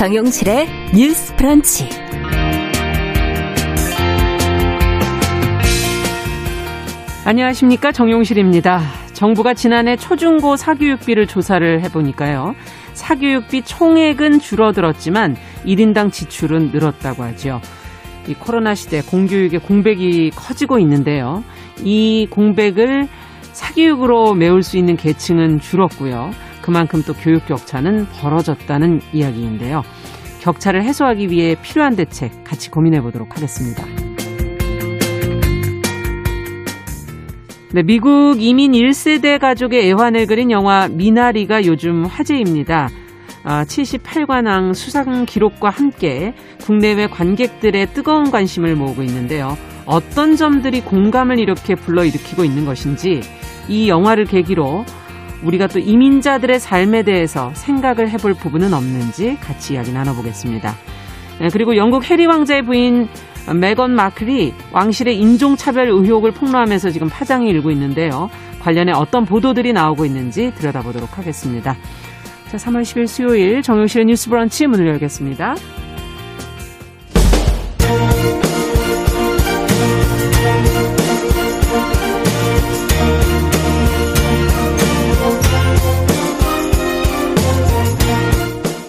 정용실의 뉴스 프런치. 안녕하십니까. 정용실입니다. 정부가 지난해 초중고 사교육비를 조사를 해보니까요. 사교육비 총액은 줄어들었지만 1인당 지출은 늘었다고 하죠. 이 코로나 시대 공교육의 공백이 커지고 있는데요. 이 공백을 사교육으로 메울 수 있는 계층은 줄었고요. 그만큼 또 교육 격차는 벌어졌다는 이야기인데요. 격차를 해소하기 위해 필요한 대책 같이 고민해 보도록 하겠습니다. 네, 미국 이민 1세대 가족의 애환을 그린 영화 미나리가 요즘 화제입니다. 아, 78관왕 수상 기록과 함께 국내외 관객들의 뜨거운 관심을 모으고 있는데요. 어떤 점들이 공감을 이렇게 불러일으키고 있는 것인지 이 영화를 계기로 우리가 또 이민자들의 삶에 대해서 생각을 해볼 부분은 없는지 같이 이야기 나눠보겠습니다. 네, 그리고 영국 해리 왕자의 부인 메건 마클이 왕실의 인종차별 의혹을 폭로하면서 지금 파장이 일고 있는데요. 관련해 어떤 보도들이 나오고 있는지 들여다보도록 하겠습니다. 자, 3월 10일 수요일 정용실의 뉴스 브런치 문을 열겠습니다.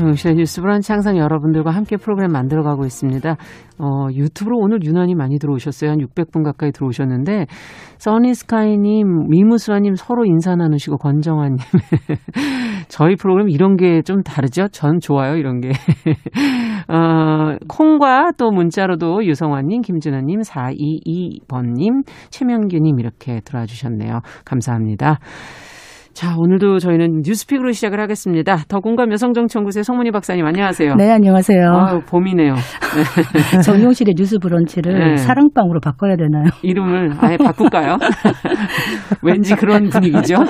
정영실의 뉴스 브런치 항상 여러분들과 함께 프로그램 만들어가고 있습니다. 어, 유튜브로 오늘 유난히 많이 들어오셨어요. 한 600분 가까이 들어오셨는데, 써니스카이님, 미무수아님 서로 인사 나누시고, 권정환님. 저희 프로그램 이런 게 좀 다르죠? 전 좋아요, 이런 게. 어, 콩과 또 문자로도 유성환님, 김진아님, 422번님, 최명규님 이렇게 들어와 주셨네요. 감사합니다. 자, 오늘도 저희는 뉴스픽으로 시작을 하겠습니다. 더공감 여성정치연구소의 송문희 박사님 안녕하세요. 네, 안녕하세요. 아유, 봄이네요. 네. 정용실의 뉴스 브런치를 네. 사랑방으로 바꿔야 되나요? 이름을 아예 바꿀까요? 왠지 그런 분위기죠.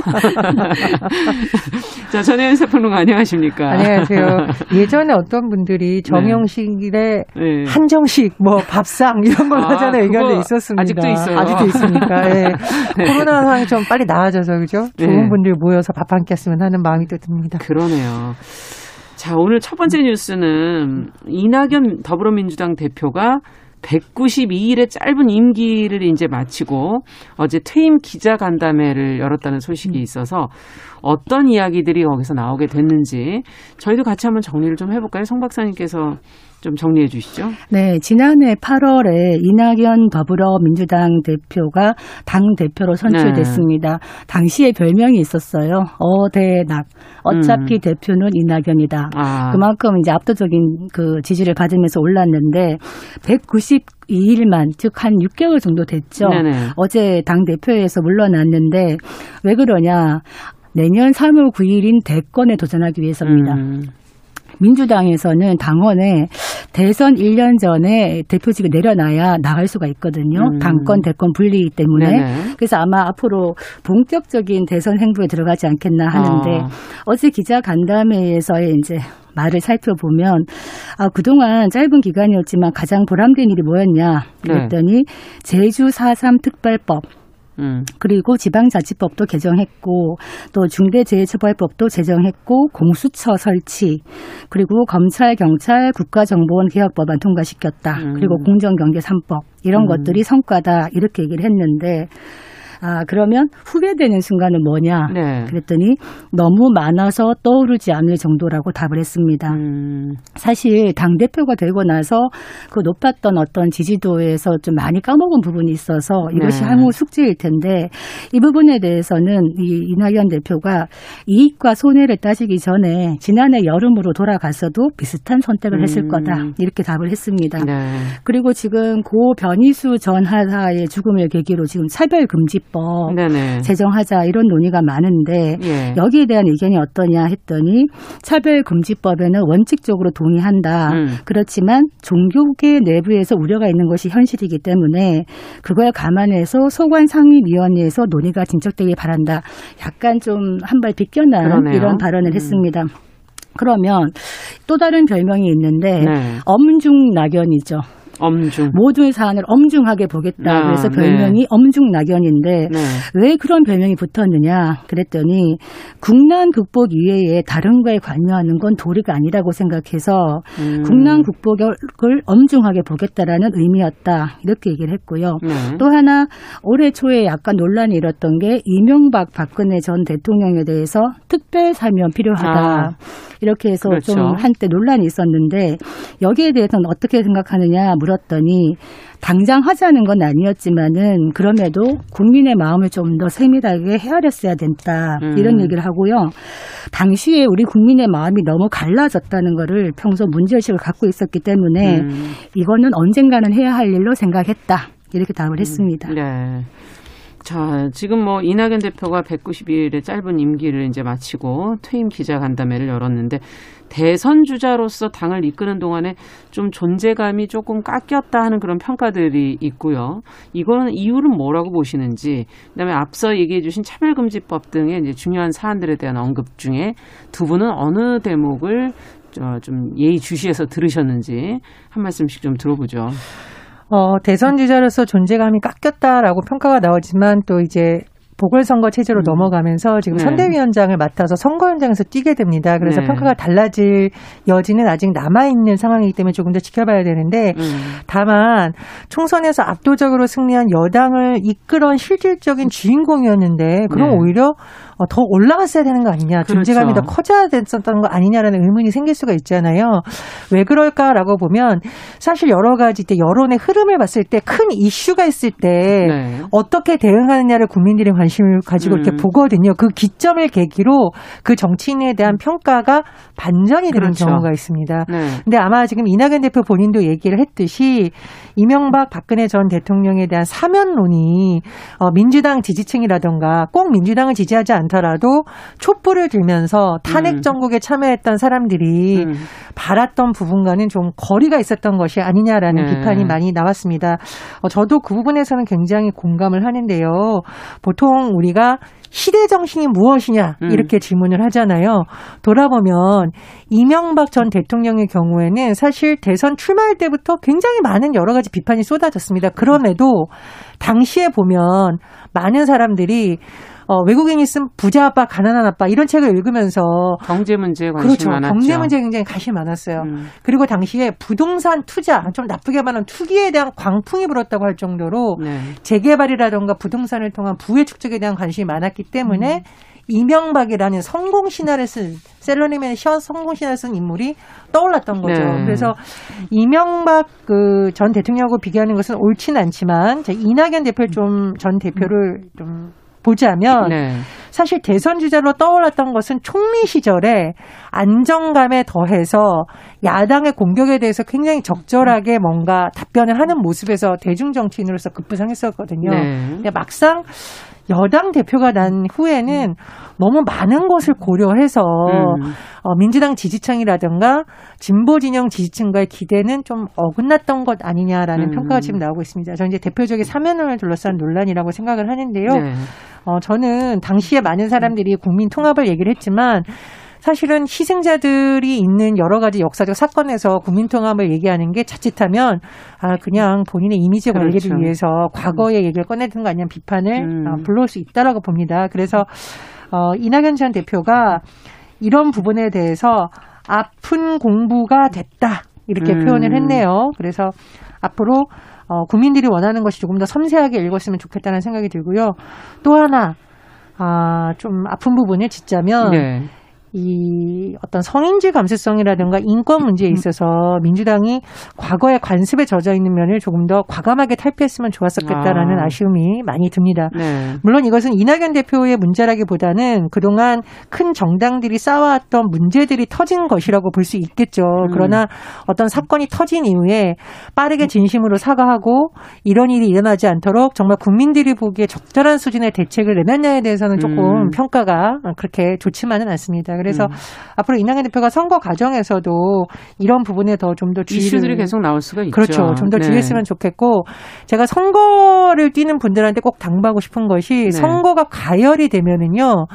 자, 전혜연 사평론가 안녕하십니까? 안녕하세요. 예전에 어떤 분들이 정영식의 네. 한정식, 뭐 밥상 이런 걸 아, 하자는 의견도 있었습니다. 아직도 있어요. 아직도 있습니까? 예. 코로나 상황이 좀 빨리 나아져서 그죠? 네. 좋은 분들 모여서 밥 한 끼 했으면 하는 마음이 또 듭니다. 그러네요. 자, 오늘 첫 번째 뉴스는 이낙연 더불어민주당 대표가 192일의 짧은 임기를 이제 마치고 어제 퇴임 기자 간담회를 열었다는 소식이 있어서 어떤 이야기들이 거기서 나오게 됐는지 저희도 같이 한번 정리를 좀 해볼까요? 송 박사님께서 좀 정리해 주시죠. 네, 지난해 8월에 이낙연 더불어민주당 대표가 당 대표로 선출됐습니다. 당시에 별명이 있었어요. 어대낙. 어차피 음. 대표는 이낙연이다. 아, 그만큼 이제 압도적인 그 지지를 받으면서 올랐는데 192일만 즉 한 6개월 정도 됐죠. 네네. 어제 당 대표에서 물러났는데 왜 그러냐? 내년 3월 9일인 대권에 도전하기 위해서입니다. 음, 민주당에서는 당원에 대선 1년 전에 대표직을 내려놔야 나갈 수가 있거든요. 음. 당권 대권 분리이기 때문에. 네네. 그래서 아마 앞으로 본격적인 대선 행보에 들어가지 않겠나 하는데 아. 어제 기자 간담회에서의 이제 말을 살펴보면 아 그동안 짧은 기간이었지만 가장 보람된 일이 뭐였냐 네. 그랬더니 제주 4.3 특별법 음, 그리고 지방자치법도 개정했고 또 중대재해처벌법도 제정했고 공수처 설치 그리고 검찰 경찰 국가정보원 개혁법안 통과시켰다 음. 그리고 공정경제 3법 이런 음. 것들이 성과다 이렇게 얘기를 했는데 아 그러면 후회되는 순간은 뭐냐 네. 그랬더니 너무 많아서 떠오르지 않을 정도라고 답을 했습니다. 음, 사실 당 대표가 되고 나서 그 높았던 어떤 지지도에서 좀 많이 까먹은 부분이 있어서 이것이 네. 향후 숙제일 텐데 이 부분에 대해서는 이 이낙연 대표가 이익과 손해를 따지기 전에 지난해 여름으로 돌아갔어도 비슷한 선택을 했을 음. 거다 이렇게 답을 했습니다. 네. 그리고 지금 고 변희수 전 하사의 죽음을 계기로 지금 차별 금지 법 금지법 네네. 제정하자 이런 논의가 많은데 예. 여기에 대한 의견이 어떠냐 했더니 차별금지법에는 원칙적으로 동의한다. 음. 그렇지만 종교계 내부에서 우려가 있는 것이 현실이기 때문에 그걸 감안해서 소관 상임위원회에서 논의가 진척되길 바란다. 약간 좀 한 발 비껴난 그러네요. 이런 발언을 음. 했습니다. 그러면 또 다른 별명이 있는데 네. 엄중 낙연이죠. 엄중. 모든 사안을 엄중하게 보겠다. 아, 그래서 네. 별명이 엄중 낙연인데 네. 왜 그런 별명이 붙었느냐 그랬더니 국난 극복 이외에 다른 거에 관여하는 건 도리가 아니라고 생각해서 음. 국난 극복을 엄중하게 보겠다라는 의미였다 이렇게 얘기를 했고요. 네. 또 하나 올해 초에 약간 논란이 일었던 게 이명박 박근혜 전 대통령에 대해서 특별 사면 필요하다 아. 이렇게 해서 그렇죠. 좀 한때 논란이 있었는데 여기에 대해서는 어떻게 생각하느냐 물 었더니 당장 하자는 건 아니었지만은 그럼에도 국민의 마음을 좀 더 세밀하게 헤아렸어야 된다 음. 이런 얘기를 하고요. 당시에 우리 국민의 마음이 너무 갈라졌다는 거를 평소 문제의식을 갖고 있었기 때문에 음. 이거는 언젠가는 해야 할 일로 생각했다. 이렇게 답을 했습니다. 네. 자, 지금 뭐 이낙연 대표가 192일의 짧은 임기를 이제 마치고 퇴임 기자간담회를 열었는데 대선 주자로서 당을 이끄는 동안에 좀 존재감이 조금 깎였다 하는 그런 평가들이 있고요. 이거는 이유는 뭐라고 보시는지, 그다음에 앞서 얘기해 주신 차별금지법 등의 이제 중요한 사안들에 대한 언급 중에 두 분은 어느 대목을 저좀 예의주시해서 들으셨는지 한 말씀씩 좀 들어보죠. 어, 대선 주자로서 존재감이 깎였다라고 평가가 나오지만 또 이제 보궐선거 체제로 음. 넘어가면서 지금 네. 선대위원장을 맡아서 선거 현장에서 뛰게 됩니다. 그래서 네. 평가가 달라질 여지는 아직 남아있는 상황이기 때문에 조금 더 지켜봐야 되는데 음. 다만 총선에서 압도적으로 승리한 여당을 이끌어온 실질적인 주인공이었는데 그럼 네. 오히려 어, 더 올라갔어야 되는 거 아니냐 그렇죠. 존재감이 더 커져야 됐었던 거 아니냐라는 의문이 생길 수가 있잖아요. 왜 그럴까라고 보면 사실 여러 가지 때 여론의 흐름을 봤을 때 큰 이슈가 있을 때 네. 어떻게 대응하느냐를 국민들이 관심을 가지고 음. 이렇게 보거든요. 그 기점을 계기로 그 정치인에 대한 평가가 반전이 되는 그렇죠. 경우가 있습니다. 네. 근데 아마 지금 이낙연 대표 본인도 얘기를 했듯이 이명박 박근혜 전 대통령에 대한 사면론이 어, 민주당 지지층이라던가 꼭 민주당을 지지하지 않 더라도 촛불을 들면서 탄핵 음. 정국에 참여했던 사람들이 음. 바랐던 부분과는 좀 거리가 있었던 것이 아니냐라는 네. 비판이 많이 나왔습니다. 어, 저도 그 부분에서는 굉장히 공감을 하는데요. 보통 우리가 시대 정신이 무엇이냐 음. 이렇게 질문을 하잖아요. 돌아보면 이명박 전 대통령의 경우에는 사실 대선 출마할 때부터 굉장히 많은 여러 가지 비판이 쏟아졌습니다. 그럼에도 당시에 보면 많은 사람들이 어, 외국인이 쓴 부자 아빠, 가난한 아빠 이런 책을 읽으면서 경제 문제에 관심이 그렇죠. 많았죠. 경제 문제에 굉장히 관심이 많았어요. 음. 그리고 당시에 부동산 투자, 좀 나쁘게 말하면 투기에 대한 광풍이 불었다고 할 정도로 네. 재개발이라던가 부동산을 통한 부의 축적에 대한 관심이 많았기 때문에 음. 이명박이라는 성공 신화를 쓴 셀러리맨의 시 성공 신화를 쓴 인물이 떠올랐던 거죠. 네. 그래서 이명박 그 전 대통령하고 비교하는 것은 옳지는 않지만 제 이낙연 대표 좀 전 대표를 좀 보자면 네. 사실 대선 주자로 떠올랐던 것은 총리 시절에 안정감에 더해서 야당의 공격에 대해서 굉장히 적절하게 뭔가 답변을 하는 모습에서 대중 정치인으로서 급부상했었거든요. 네. 근데 막상 여당 대표가 난 후에는 너무 많은 것을 고려해서 음. 어, 민주당 지지층이라든가 진보 진영 지지층과의 기대는 좀 어긋났던 것 아니냐라는 음. 평가가 지금 나오고 있습니다. 저는 이제 대표적인 사면을 둘러싼 논란이라고 생각을 하는데요. 네. 어, 저는 당시에 많은 사람들이 국민 통합을 얘기를 했지만 사실은 희생자들이 있는 여러 가지 역사적 사건에서 국민 통합을 얘기하는 게 자칫하면 아 그냥 본인의 이미지 관리를 그렇죠. 위해서 과거의 얘기를 꺼내든 거 아니냐는 비판을 음. 어, 불러올 수 있다라고 봅니다. 그래서 어, 이낙연 전 대표가 이런 부분에 대해서 아픈 공부가 됐다 이렇게 음. 표현을 했네요. 그래서 앞으로 어, 국민들이 원하는 것이 조금 더 섬세하게 읽었으면 좋겠다는 생각이 들고요. 또 하나 아, 좀 아픈 부분을 짚자면 네. 이 어떤 성인지 감수성이라든가 인권 문제에 있어서 민주당이 과거의 관습에 젖어 있는 면을 조금 더 과감하게 탈피했으면 좋았었겠다라는 아. 아. 쉬움이 많이 듭니다. 네. 물론 이것은 이낙연 대표의 문제라기보다는 그동안 큰 정당들이 쌓아왔던 문제들이 터진 것이라고 볼 수 있겠죠. 그러나 어떤 사건이 터진 이후에 빠르게 진심으로 사과하고 이런 일이 일어나지 않도록 정말 국민들이 보기에 적절한 수준의 대책을 내놨냐에 대해서는 조금 음. 평가가 그렇게 좋지만은 않습니다. 그래서 음. 앞으로 이낙연 대표가 선거 과정에서도 이런 부분에 더 좀 더 주의를 이슈들이 계속 나올 수가 있죠. 그렇죠. 좀더 네. 주의했으면 좋겠고 제가 선거를 뛰는 분들한테 꼭 당부하고 싶은 것이 네. 선거가 가열이 되면은요.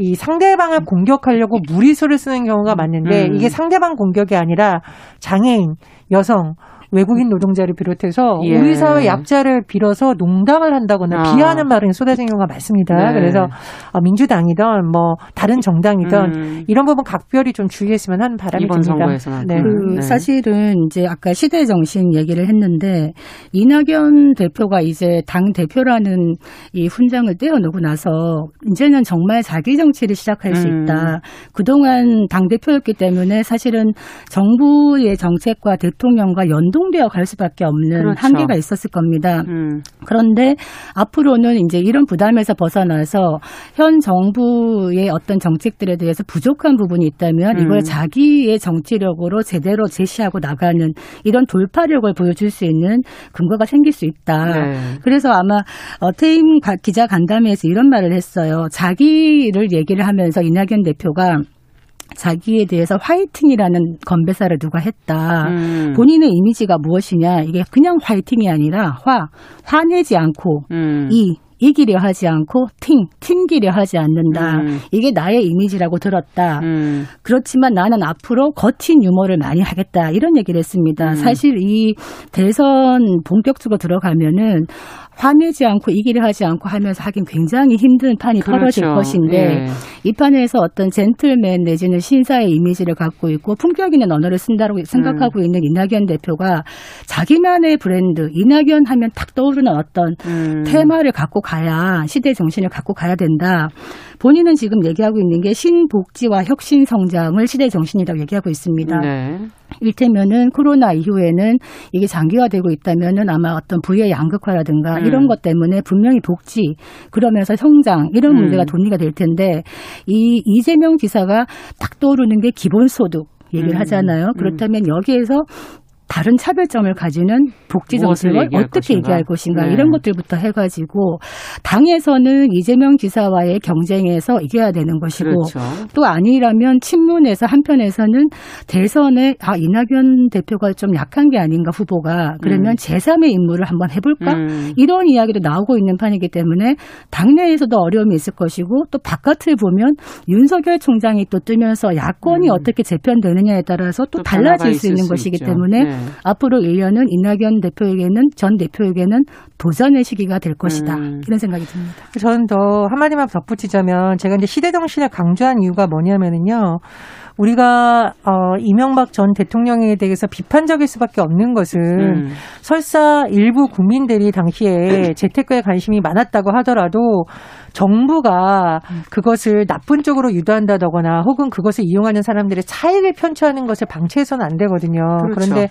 이 상대방을 공격하려고 무리수를 쓰는 경우가 많은데 음. 이게 상대방 공격이 아니라 장애인, 여성, 외국인 노동자를 비롯해서 예. 우리 사회 약자를 빌어서 농담을 한다거나 아. 비하하는 말은 쏟아진 경우가 많습니다. 네. 그래서 어, 민주당이든 뭐 다른 정당이든 음. 이런 부분 각별히 좀 주의했으면 하는 바람이 이번 듭니다. 선거에서는 네. 그 네. 사실은 이제 아까 시대 정신 얘기를 했는데 이낙연 대표가 이제 당 대표라는 이 훈장을 떼어놓고 나서 이제는 정말 자기 정치를 시작할 수 음. 있다. 그동안 당 대표였기 때문에 사실은 정부의 정책과 대통령과 연동 되어 갈 수밖에 없는 그렇죠. 한계가 있었을 겁니다. 음. 그런데 앞으로는 이제 이런 부담에서 벗어나서 현 정부의 어떤 정책들에 대해서 부족한 부분이 있다면 음. 이걸 자기의 정치력으로 제대로 제시하고 나가는 이런 돌파력을 보여줄 수 있는 근거가 생길 수 있다. 네. 그래서 아마 어, 퇴임 가- 기자 간담회에서 이런 말을 했어요. 자기를 얘기를 하면서 이낙연 대표가 자기에 대해서 화이팅이라는 건배사를 누가 했다. 음. 본인의 이미지가 무엇이냐? 이게 그냥 화이팅이 아니라 화, 화내지 않고 음. 이 이기려 하지 않고 팅, 튕기려 하지 않는다. 음. 이게 나의 이미지라고 들었다. 음. 그렇지만 나는 앞으로 거친 유머를 많이 하겠다. 이런 얘기를 했습니다. 음. 사실 이 대선 본격적으로 들어가면은 화내지 않고 이기려 하지 않고 하면서 하긴 굉장히 힘든 판이 벌어질 그렇죠. 것인데 예. 이 판에서 어떤 젠틀맨 내지는 신사의 이미지를 갖고 있고 품격 있는 언어를 쓴다고 음. 생각하고 있는 이낙연 대표가 자기만의 브랜드 이낙연 하면 탁 떠오르는 어떤 음. 테마를 갖고 가야 시대 정신을 갖고 가야 된다. 본인은 지금 얘기하고 있는 게 신복지와 혁신 성장을 시대 정신이라고 얘기하고 있습니다. 네. 일테면은 코로나 이후에는 이게 장기화되고 있다면은 아마 어떤 부의 양극화라든가 음. 이런 것 때문에 분명히 복지 그러면서 성장 이런 음. 문제가 논의가 될 텐데 이 이재명 지사가 딱 떠오르는 게 기본소득 얘기를 음. 하잖아요. 그렇다면 여기에서 다른 차별점을 가지는 복지 정책을 어떻게 것인가? 얘기할 것인가 네. 이런 것들부터 해가지고 당에서는 이재명 지사와의 경쟁에서 이겨야 되는 것이고 그렇죠. 또 아니라면 친문에서 한편에서는 대선에 아 이낙연 대표가 좀 약한 게 아닌가 후보가 그러면 음. 제3의 임무를 한번 해볼까 음. 이런 이야기도 나오고 있는 판이기 때문에 당내에서도 어려움이 있을 것이고 또 바깥을 보면 윤석열 총장이 또 뜨면서 야권이 음. 어떻게 재편되느냐에 따라서 또, 또 달라질 수 있는 수 것이기 있죠. 때문에 네. 앞으로 1년은 이낙연 대표에게는 전 대표에게는 도전의 시기가 될 것이다 음. 이런 생각이 듭니다. 저는 더 한마디만 덧붙이자면 제가 이제 시대 정신을 강조한 이유가 뭐냐면은요. 우리가 어 이명박 전 대통령에 대해서 비판적일 수밖에 없는 것은 음. 설사 일부 국민들이 당시에 재테크에 관심이 많았다고 하더라도 정부가 그것을 나쁜 쪽으로 유도한다거나 혹은 그것을 이용하는 사람들의 차익을 편취하는 것을 방치해서는 안 되거든요. 그렇죠. 그런데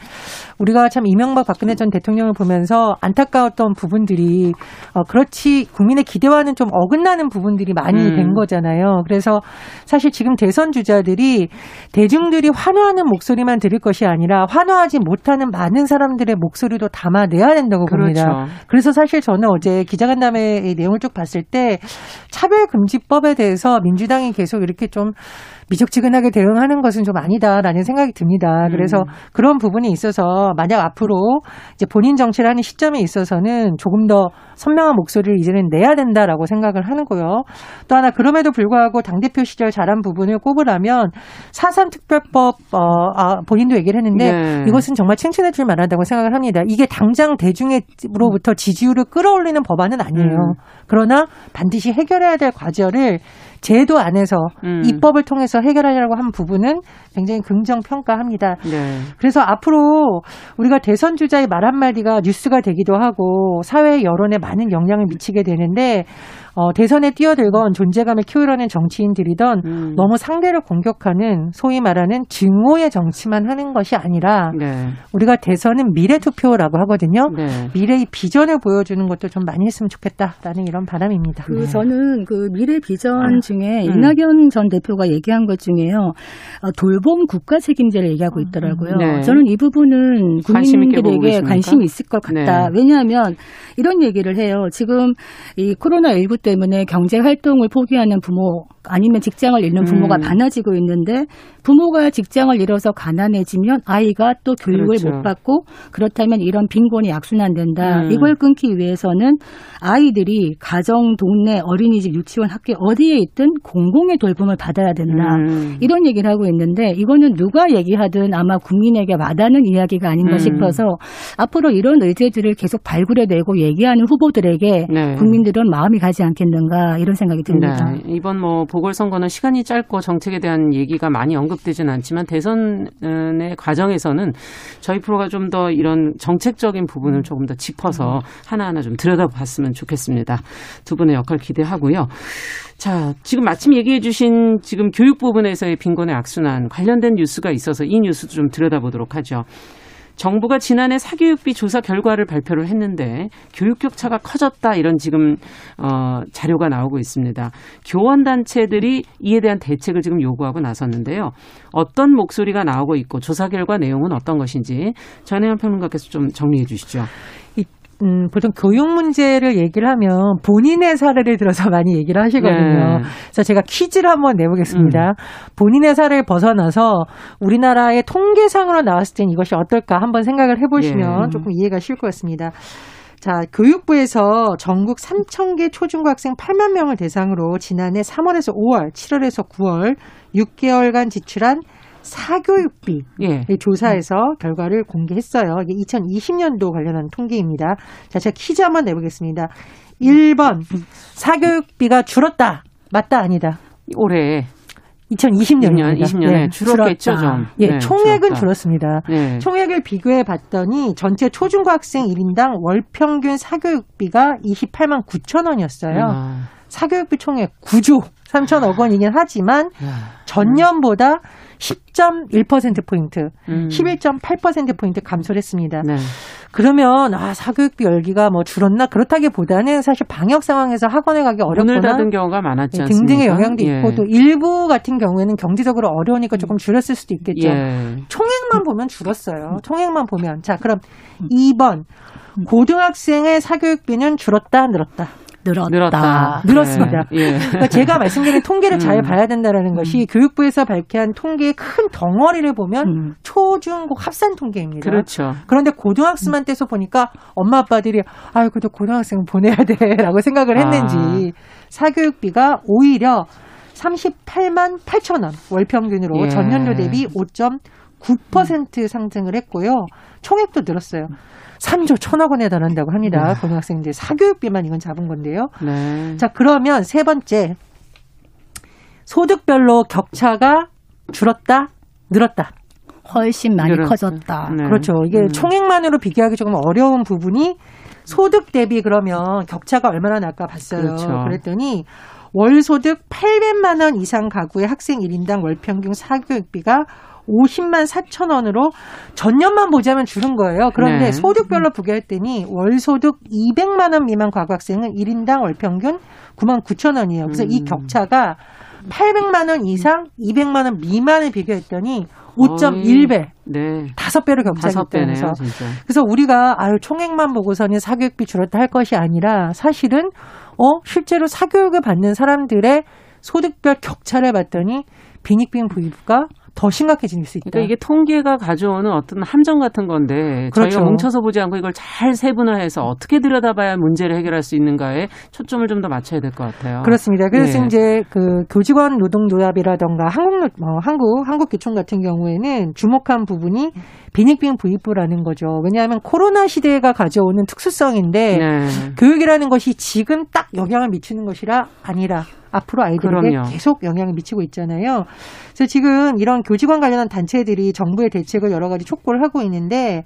우리가 참 이명박 박근혜 전 대통령을 보면서 안타까웠던 부분들이 어, 그렇지 국민의 기대와는 좀 어긋나는 부분들이 많이 음. 된 거잖아요. 그래서 사실 지금 대선 주자들이 대중들이 환호하는 목소리만 들을 것이 아니라 환호하지 못하는 많은 사람들의 목소리도 담아내야 된다고 봅니다. 그렇죠. 그래서 사실 저는 어제 기자간담회의 내용을 쭉 봤을 때 차별금지법에 대해서 민주당이 계속 이렇게 좀 미적지근하게 대응하는 것은 좀 아니다라는 생각이 듭니다. 그래서 음. 그런 부분이 있어서 만약 앞으로 이제 본인 정치를 하는 시점에 있어서는 조금 더 선명한 목소리를 이제는 내야 된다라고 생각을 하는 거요. 또 하나 그럼에도 불구하고 당대표 시절 잘한 부분을 꼽으라면 4.3 특별법, 어, 아, 본인도 얘기를 했는데 네. 이것은 정말 칭찬해 줄 만하다고 생각을 합니다. 이게 당장 대중으로부터 지지율을 끌어올리는 법안은 아니에요. 음. 그러나 반드시 해결해야 될 과제를 제도 안에서 음. 입법을 통해서 해결하려고 한 부분은 굉장히 긍정 평가합니다. 네. 그래서 앞으로 우리가 대선 주자의 말 한마디가 뉴스가 되기도 하고 사회 여론에 많은 영향을 미치게 되는데 어, 대선에 뛰어들건 존재감을 키우려는 정치인들이던 음. 너무 상대를 공격하는 소위 말하는 증오의 정치만 하는 것이 아니라 네. 우리가 대선은 미래 투표라고 하거든요. 네. 미래의 비전을 보여주는 것도 좀 많이 했으면 좋겠다라는 이런 바람입니다. 그 저는 그 미래 비전 중에 음. 이낙연 전 대표가 얘기한 것 중에요. 어, 돌봄 국가 책임제를 얘기하고 있더라고요. 네. 저는 이 부분은 국민들에게? 관심이 있을 것 같다. 네. 왜냐하면 이런 얘기를 해요. 지금 이 코로나 19 때문에 경제 활동을 포기하는 부모 아니면 직장을 잃는 부모가 음. 많아지고 있는데 부모가 직장을 잃어서 가난해지면 아이가 또 교육을 그렇죠. 못 받고 그렇다면 이런 빈곤이 악순환된다. 음. 이걸 끊기 위해서는 아이들이 가정, 동네, 어린이집, 유치원, 학교 어디에 있든 공공의 돌봄을 받아야 된다. 음. 이런 얘기를 하고 있는데 이거는 누가 얘기하든 아마 국민에게 와닿는 이야기가 아닌가 음. 싶어서 앞으로 이런 의제들을 계속 발굴해내고 얘기하는 후보들에게 네. 국민들은 마음이 가지 않겠는가 이런 생각이 듭니다. 네. 이번 뭐 보궐선거는 시간이 짧고 정책에 대한 얘기가 많이 언급되지는 않지만 대선의 과정에서는 저희 프로가 좀 더 이런 정책적인 부분을 조금 더 짚어서 하나하나 좀 들여다봤으면 좋겠습니다. 두 분의 역할 기대하고요. 자, 지금 마침 얘기해 주신 지금 교육 부분에서의 빈곤의 악순환 관련된 뉴스가 있어서 이 뉴스도 좀 들여다보도록 하죠. 정부가 지난해 사교육비 조사 결과를 발표를 했는데 교육 격차가 커졌다 이런 지금 어 자료가 나오고 있습니다. 교원 단체들이 이에 대한 대책을 지금 요구하고 나섰는데요. 어떤 목소리가 나오고 있고 조사 결과 내용은 어떤 것인지 전혜연 평론가께서 좀 정리해 주시죠. 음, 보통 교육 문제를 얘기를 하면 본인의 사례를 들어서 많이 얘기를 하시거든요. 네. 그래서 제가 퀴즈를 한번 내보겠습니다. 본인의 사례를 벗어나서 우리나라의 통계상으로 나왔을 땐 이것이 어떨까 한번 생각을 해보시면 예. 조금 이해가 쉬울 것 같습니다. 자, 교육부에서 전국 3,000개 초중고학생 8만 명을 대상으로 지난해 3월에서 5월, 7월에서 9월 6개월간 지출한 사교육비 예. 이 조사에서 결과를 공개했어요. 이게 2020년도 관련한 통계입니다. 자, 제가 퀴즈 한번 내보겠습니다. 1번 사교육비가 줄었다. 맞다 아니다. 올해 2020년입니다. 2020년 에 줄었겠죠 좀. 예, 네, 총액은 줄었다. 줄었습니다. 네. 총액을 비교해 봤더니 전체 초중고 학생 1인당 월 평균 사교육비가 28만 9천 원이었어요. 아, 사교육비 총액 9조 3천억 원이긴 하지만 야. 전년보다 10.1%포인트, 음. 11.8%포인트 감소를 했습니다. 네. 그러면, 아, 사교육비 열기가 뭐 줄었나? 그렇다기 보다는 사실 방역 상황에서 학원에 가기 문을 어렵거나 닫은 경우가 많았지 네, 않습니까? 등등의 영향도 예. 있고 또 일부 같은 경우에는 경제적으로 어려우니까 조금 줄였을 수도 있겠죠. 예. 총액만 보면 줄었어요. 총액만 보면. 자, 그럼 2번. 고등학생의 사교육비는 줄었다, 늘었다. 늘었다. 늘었다. 늘었습니다. 예. 예. 그러니까 제가 말씀드린 통계를 잘 음. 봐야 된다라는 것이 교육부에서 발표한 통계의 큰 덩어리를 보면 음. 초, 중, 고 합산 통계입니다. 그렇죠. 그런데 고등학생만 떼서 보니까 엄마 아빠들이 아유 그래도 고등학생 보내야 돼라고 생각을 했는지 사교육비가 오히려 38만 8천 원 월 평균으로 예. 전년도 대비 5.9% 상승을 했고요. 총액도 늘었어요. 3조 천억 원에 달한다고 합니다. 고등학생들 사교육비만 이건 잡은 건데요. 네. 자, 그러면 세 번째. 소득별로 격차가 줄었다, 늘었다. 훨씬 많이 늘었- 커졌다. 네. 그렇죠. 이게 음. 총액만으로 비교하기 조금 어려운 부분이 소득 대비 그러면 격차가 얼마나 날까 봤어요. 그렇죠. 그랬더니 월 소득 800만 원 이상 가구의 학생 1인당 월 평균 사교육비가 50만 4천 원으로 전년만 보자면 줄은 거예요. 그런데 네. 소득별로 비교했더니 월 소득 200만 원 미만 가구 학생은 1인당 월 평균 9만 9천 원이에요. 그래서 이 음. 격차가 800만 원 이상, 200만 원 미만을 비교했더니 5.1배, 네. 다섯 배로 격차가 다섯 배네요, 있다면서. 그래서 우리가 아유 총액만 보고서는 사교육비 줄었다 할 것이 아니라 사실은 어 실제로 사교육을 받는 사람들의 소득별 격차를 봤더니 빈익빈 부유가 더 심각해질 수 있다. 그러니까 이게 통계가 가져오는 어떤 함정 같은 건데 그렇죠. 저희가 뭉쳐서 보지 않고 이걸 잘 세분화해서 어떻게 들여다봐야 문제를 해결할 수 있는가에 초점을 좀 더 맞춰야 될 것 같아요. 그렇습니다. 그래서 예. 이제 그 교직원 노동조합이라던가 한국 어, 한국 한국교총 같은 경우에는 주목한 부분이 빈익빈 부익부라는 거죠. 왜냐하면 코로나 시대가 가져오는 특수성인데 네. 교육이라는 것이 지금 딱 영향을 미치는 것이라 아니라 앞으로 아이들에게 그럼요. 계속 영향을 미치고 있잖아요. 그래서 지금 이런 교직원 관련한 단체들이 정부의 대책을 여러 가지 촉구를 하고 있는데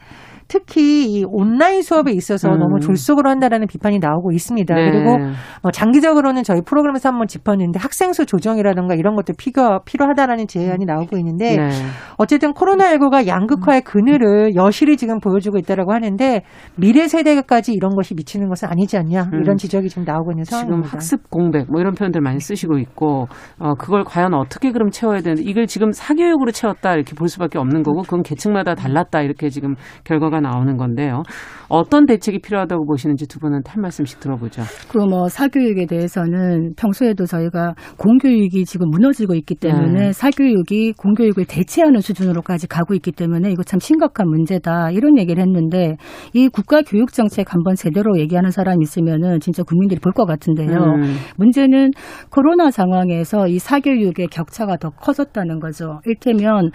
특히 이 온라인 수업에 있어서 음. 너무 졸속으로 한다라는 비판이 나오고 있습니다. 네. 그리고 뭐 장기적으로는 저희 프로그램에서 한번 짚었는데 학생 수 조정이라든가 이런 것도 필요, 필요하다라는 제안이 나오고 있는데 네. 어쨌든 코로나19가 양극화의 그늘을 여실히 지금 보여주고 있다라고 하는데 미래 세대까지 이런 것이 미치는 것은 아니지 않냐 음. 이런 지적이 지금 나오고 있는 지금 상황입니다. 학습 공백 뭐 이런 표현들 많이 쓰시고 있고 어 그걸 과연 어떻게 그럼 채워야 되는데 이걸 지금 사교육으로 채웠다 이렇게 볼 수밖에 없는 거고 그건 계층마다 달랐다 이렇게 지금 결과가 나오는 건데요. 어떤 대책이 필요하다고 보시는지 두 분은 한 말씀씩 들어보죠. 그 뭐 사교육에 대해서는 평소에도 저희가 공교육이 지금 무너지고 있기 때문에 네. 사교육이 공교육을 대체하는 수준으로까지 가고 있기 때문에 이거 참 심각한 문제다 이런 얘기를 했는데 이 국가 교육 정책 한번 제대로 얘기하는 사람이 있으면은 진짜 국민들이 볼 것 같은데요. 음. 문제는 코로나 상황에서 이 사교육의 격차가 더 커졌다는 거죠. 일테면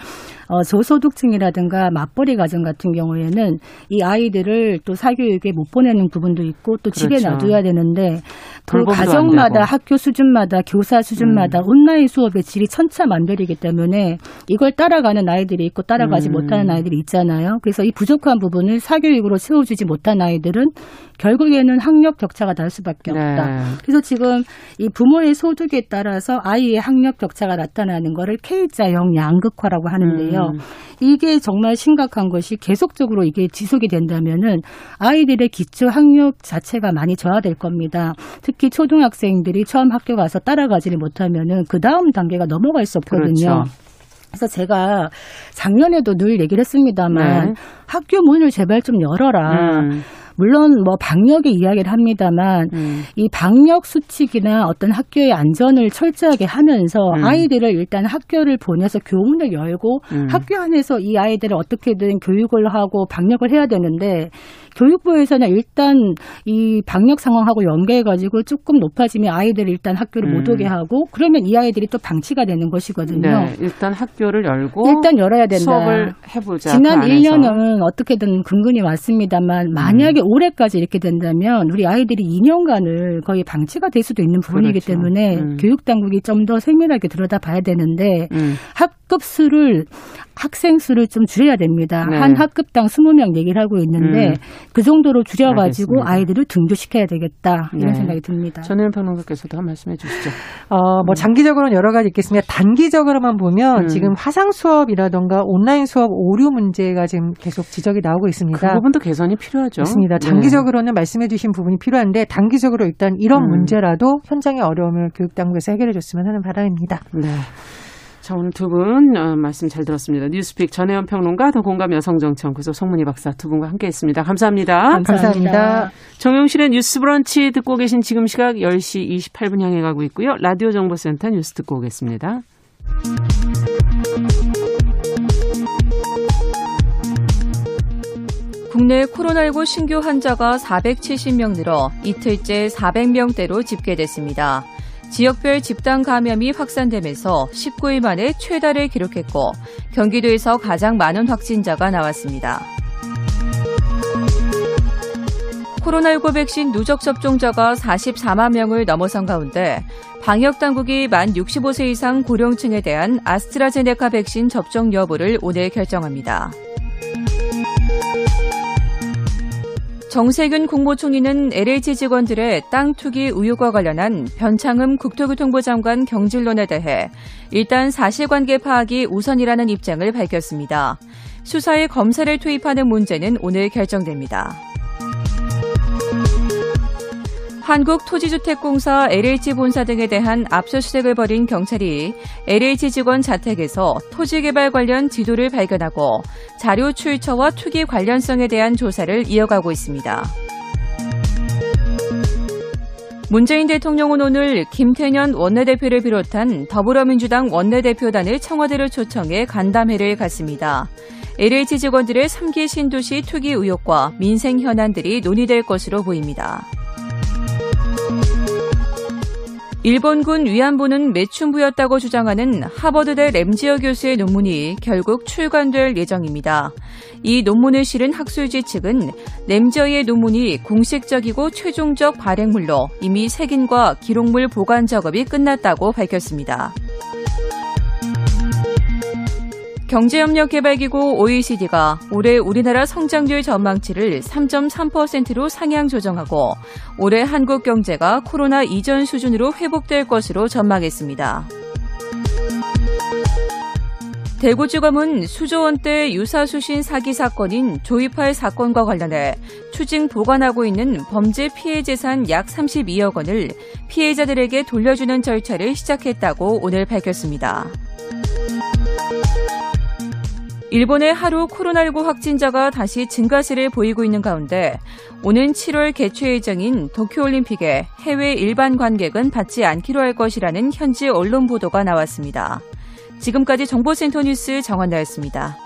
어, 저소득층이라든가 맞벌이 가정 같은 경우에는 이 아이들을 또 사교육에 못 보내는 부분도 있고 또 집에 그렇죠. 놔둬야 되는데 그 가정마다. 학교 수준마다 교사 수준마다 음. 온라인 수업의 질이 천차만별이기 때문에 이걸 따라가는 아이들이 있고 따라가지 음. 못하는 아이들이 있잖아요. 그래서 이 부족한 부분을 사교육으로 채워주지 못한 아이들은 결국에는 학력 격차가 날 수밖에 없다. 네. 그래서 지금 이 부모의 소득에 따라서 아이의 학력 격차가 나타나는 거를 K자형 양극화라고 하는데요. 음. 이게 정말 심각한 것이 계속적으로 이게 지속이 된다면은 아이들의 기초 학력 자체가 많이 저하될 겁니다. 특히 초등학생들이 처음 학교 가서 따라가지를 못하면은 그 다음 단계가 넘어갈 수 없거든요. 그렇죠. 그래서 제가 작년에도 늘 얘기를 했습니다만 네. 학교 문을 제발 좀 열어라. 음. 물론 뭐 방역의 이야기를 합니다만 음. 이 방역 수칙이나 어떤 학교의 안전을 철저하게 하면서 음. 아이들을 일단 학교를 보내서 교문을 열고 음. 학교 안에서 이 아이들을 어떻게든 교육을 하고 방역을 해야 되는데 교육부에서는 일단 이 방역 상황하고 연계해가지고 조금 높아지면 아이들을 일단 학교를 못 음. 오게 하고 그러면 이 아이들이 또 방치가 되는 것이거든요. 네. 일단 학교를 열고 일단 열어야 된다. 수업을 해보자. 지난 그 안에서. 1년은 어떻게든 근근히 왔습니다만 만약에 음. 올해까지 이렇게 된다면 우리 아이들이 2년간을 거의 방치가 될 수도 있는 부분이기 그렇죠. 때문에 음. 교육 당국이 좀 더 세밀하게 들여다봐야 되는데 음. 학급 수를 학생 수를 좀 줄여야 됩니다. 네. 한 학급당 20명 얘기를 하고 있는데 음. 그 정도로 줄여가지고 알겠습니다. 아이들을 등교시켜야 되겠다 이런 네. 생각이 듭니다. 전혜연 평론가께서도 한 말씀해 주시죠. 어, 뭐 장기적으로는 여러 가지 있겠습니다. 단기적으로만 보면 음. 지금 화상 수업이라던가 온라인 수업 오류 문제가 지금 계속 지적이 나오고 있습니다. 그 부분도 개선이 필요하죠. 맞습니다. 네. 장기적으로는 말씀해 주신 부분이 필요한데 단기적으로 일단 이런 음. 문제라도 현장의 어려움을 교육당국에서 해결해 줬으면 하는 바람입니다. 네. 자, 오늘 두분 어, 말씀 잘 들었습니다. 뉴스픽 전혜연 평론가, 더 공감 여성정치연구소 송문희 박사 두 분과 함께 했습니다. 감사합니다. 감사합니다. 정용실의 뉴스 브런치 듣고 계신 지금 시각 10시 28분 향해 가고 있고요. 라디오 정보센터 뉴스 듣고 오겠습니다. 국내 코로나19 신규 환자가 470명 늘어 이틀째 400명대로 집계됐습니다. 지역별 집단 감염이 확산되면서 19일 만에 최다를 기록했고 경기도에서 가장 많은 확진자가 나왔습니다. 코로나19 백신 누적 접종자가 44만 명을 넘어선 가운데 방역 당국이 만 65세 이상 고령층에 대한 아스트라제네카 백신 접종 여부를 오늘 결정합니다. 정세균 국무총리는 LH 직원들의 땅 투기 의혹과 관련한 변창흠 국토교통부 장관 경질론에 대해 일단 사실관계 파악이 우선이라는 입장을 밝혔습니다. 수사에 검사를 투입하는 문제는 오늘 결정됩니다. 한국토지주택공사 LH 본사 등에 대한 압수수색을 벌인 경찰이 LH 직원 자택에서 토지개발 관련 지도를 발견하고 자료 출처와 투기 관련성에 대한 조사를 이어가고 있습니다. 문재인 대통령은 오늘 김태년 원내대표를 비롯한 더불어민주당 원내대표단을 청와대로 초청해 간담회를 갖습니다. LH 직원들의 3기 신도시 투기 의혹과 민생 현안들이 논의될 것으로 보입니다. 일본군 위안부는 매춘부였다고 주장하는 하버드대 램지어 교수의 논문이 결국 출간될 예정입니다. 이 논문을 실은 학술지 측은 램지어의 논문이 공식적이고 최종적 발행물로 이미 색인과 기록물 보관 작업이 끝났다고 밝혔습니다. 경제협력개발기구 OECD가 올해 우리나라 성장률 전망치를 3.3%로 상향 조정하고 올해 한국 경제가 코로나 이전 수준으로 회복될 것으로 전망했습니다. 대구지검은 수조 원대 유사수신 사기 사건인 조이팔 사건과 관련해 추징 보관하고 있는 범죄 피해 재산 약 32억 원을 피해자들에게 돌려주는 절차를 시작했다고 오늘 밝혔습니다. 일본의 하루 코로나19 확진자가 다시 증가세를 보이고 있는 가운데 오는 7월 개최 예정인 도쿄올림픽에 해외 일반 관객은 받지 않기로 할 것이라는 현지 언론 보도가 나왔습니다. 지금까지 정보센터 뉴스 정원나였습니다.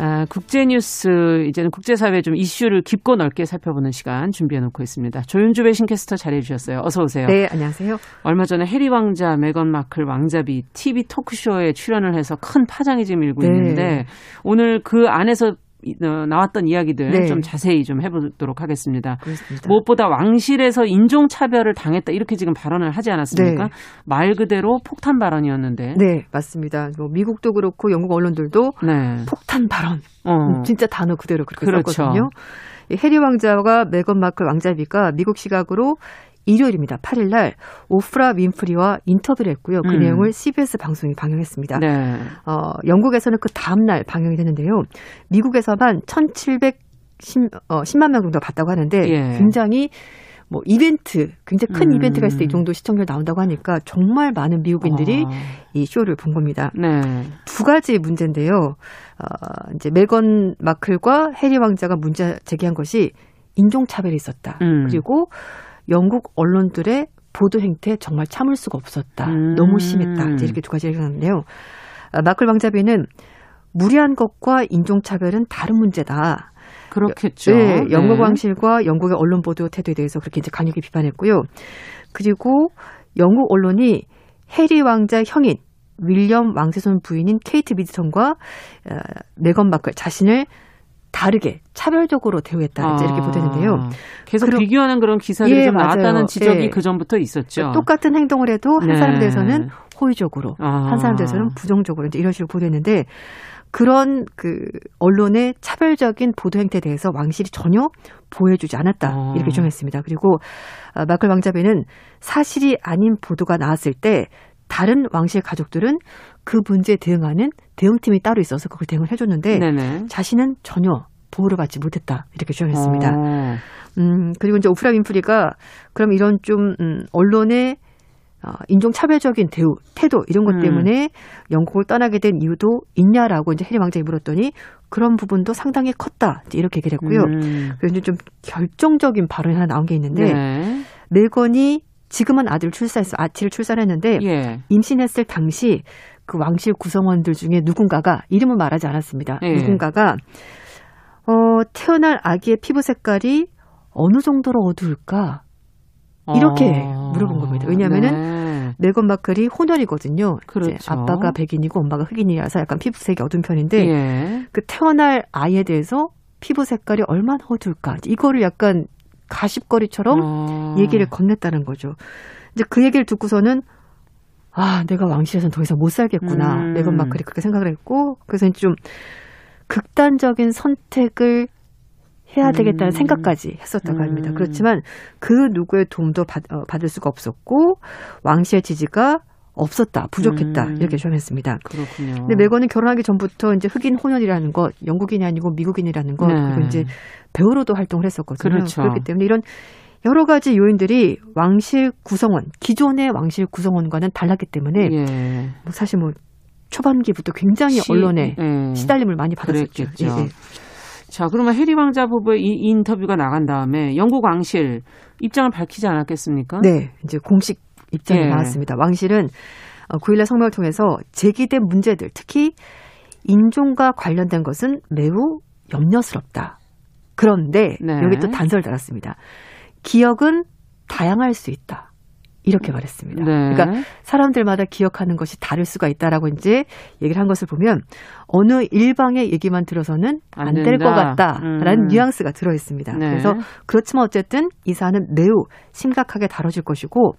아, 국제 뉴스 이제는 국제사회 좀 이슈를 깊고 넓게 살펴보는 시간 준비해 놓고 있습니다. 조윤주 배신캐스터 자리해 주셨어요. 어서 오세요. 네, 안녕하세요. 얼마 전에 해리 왕자, 메건 마클 왕자비 TV 토크쇼에 출연을 해서 큰 파장이 지금 일고 네. 있는데 오늘 그 안에서 나왔던 이야기들 네. 좀 자세히 좀 해보도록 하겠습니다. 그렇습니다. 무엇보다 왕실에서 인종차별을 당했다 이렇게 지금 발언을 하지 않았습니까? 네. 말 그대로 폭탄 발언이었는데. 네, 맞습니다. 뭐 미국도 그렇고 영국 언론들도 네. 폭탄 발언, 어. 음, 진짜 단어 그대로 그렇게 그렇죠. 썼거든요. 이 해리 왕자와 메건 마클 왕자비가 미국 시각으로 일요일입니다. 8일 날 오프라 윈프리와 인터뷰를 했고요. 그 음. 내용을 CBS 방송이 방영했습니다. 네. 어, 영국에서는 그 다음 날 방영이 됐는데요. 미국에서만 1,710 어, 10만 명 정도 봤다고 하는데 예. 굉장히 뭐 이벤트, 굉장히 큰 음. 이벤트가 있을 때 이 정도 시청률 나온다고 하니까 정말 많은 미국인들이 아, 이 쇼를 본 겁니다. 네. 두 가지 문제인데요. 어, 이제 메건 마클과 해리 왕자가 문제 제기한 것이 인종차별이 있었다. 음. 그리고 영국 언론들의 보도 행태 정말 참을 수가 없었다. 음. 너무 심했다. 이제 이렇게 두 가지 얘기하는데요. 아, 마클 왕자비는 무리한 것과 인종차별은 다른 문제다. 그렇겠죠. 네, 영국 네. 왕실과 영국의 언론 보도 태도에 대해서 그렇게 이제 강력히 비판했고요. 그리고 영국 언론이 해리 왕자 형인 윌리엄 왕세손 부인인 케이트 미드턴과 어, 메건 마클 자신을 다르게 차별적으로 대우했다 이제 이렇게 아, 보도했는데요. 계속 그럼- 비교하는 그런 기사들이 예, 좀. 나왔다는 지적이 예. 그 전부터 있었죠. 똑같은 행동을 해도 한 네. 사람에 대해서는 호의적으로, 아. 한 사람에 대해서는 부정적으로 이제 이런 식으로 보도했는데 그런 그 언론의 차별적인 보도 행태에 대해서 왕실이 전혀 보여주지 않았다 아. 이렇게 주장했습니다. 그리고 아, 마클 왕자배는 사실이 아닌 보도가 나왔을 때 다른 왕실 가족들은 그 문제에 대응하는 대응팀이 따로 있어서 그걸 대응을 해줬는데 네네. 자신은 전혀 보호를 받지 못했다 이렇게 주장했습니다. 어. 음, 그리고 이제 오프라 윈프리가 그럼 이런 좀, 음, 언론의 어, 인종차별적인 대우, 태도, 이런 것 음. 때문에 영국을 떠나게 된 이유도 있냐라고 이제 해리 왕자에 물었더니 그런 부분도 상당히 컸다. 이렇게 얘기를 했고요. 음. 이제 좀 결정적인 발언이 하나 나온 게 있는데 네. 메건이 지금은 아들 출산했어. 아치를 출산했는데 예. 임신했을 당시 그 왕실 구성원들 중에 누군가가 이름을 말하지 않았습니다. 예. 누군가가 어, 태어날 아기의 피부 색깔이 어느 정도로 어두울까? 이렇게 어. 물어본 겁니다. 왜냐하면은 네. 메건 마클이 혼혈이거든요. 이제 그렇죠. 아빠가 백인이고 엄마가 흑인이라서 약간 피부색이 어두운 편인데 예. 그 태어날 아이에 대해서 피부 색깔이 얼마나 어두울까? 이거를 약간 가십거리처럼 어. 얘기를 건넸다는 거죠. 이제 그 얘기를 듣고서는 아, 내가 왕실에서는 더 이상 못 살겠구나. 음. 메건 마클이 그렇게 생각을 했고, 그래서 좀 극단적인 선택을 해야 되겠다는 음. 생각까지 했었다고 합니다. 음. 그렇지만 그 누구의 도움도 받, 어, 받을 수가 없었고, 왕실의 지지가 없었다, 부족했다 음. 이렇게 전했습니다. 그렇군요. 근데 메건은 결혼하기 전부터 이제 흑인 혼혈이라는 것, 영국인이 아니고 미국인이라는 것, 네. 그리고 이제 배우로도 활동을 했었거든요. 그렇죠. 그렇기 때문에 이런 여러 가지 요인들이 왕실 구성원, 기존의 왕실 구성원과는 달랐기 때문에 예. 뭐 사실 뭐 초반기부터 굉장히 시- 언론에 예. 시달림을 많이 받았었죠. 예, 예. 자, 그러면 해리 왕자 부부의 이 인터뷰가 나간 다음에 영국 왕실 입장을 밝히지 않았겠습니까? 네, 이제 공식 입장이 예. 나왔습니다. 왕실은 어, 9일날 성명을 통해서 제기된 문제들, 특히 인종과 관련된 것은 매우 염려스럽다. 그런데 네. 여기 또 단서를 달았습니다. 기억은 다양할 수 있다. 이렇게 말했습니다. 네. 그러니까 사람들마다 기억하는 것이 다를 수가 있다라고 이제 얘기를 한 것을 보면 어느 일방의 얘기만 들어서는 안안될 것. 같다라는 음. 뉘앙스가 들어 있습니다. 네. 그래서 그렇지만 어쨌든 이 사안은 매우 심각하게 다뤄질 것이고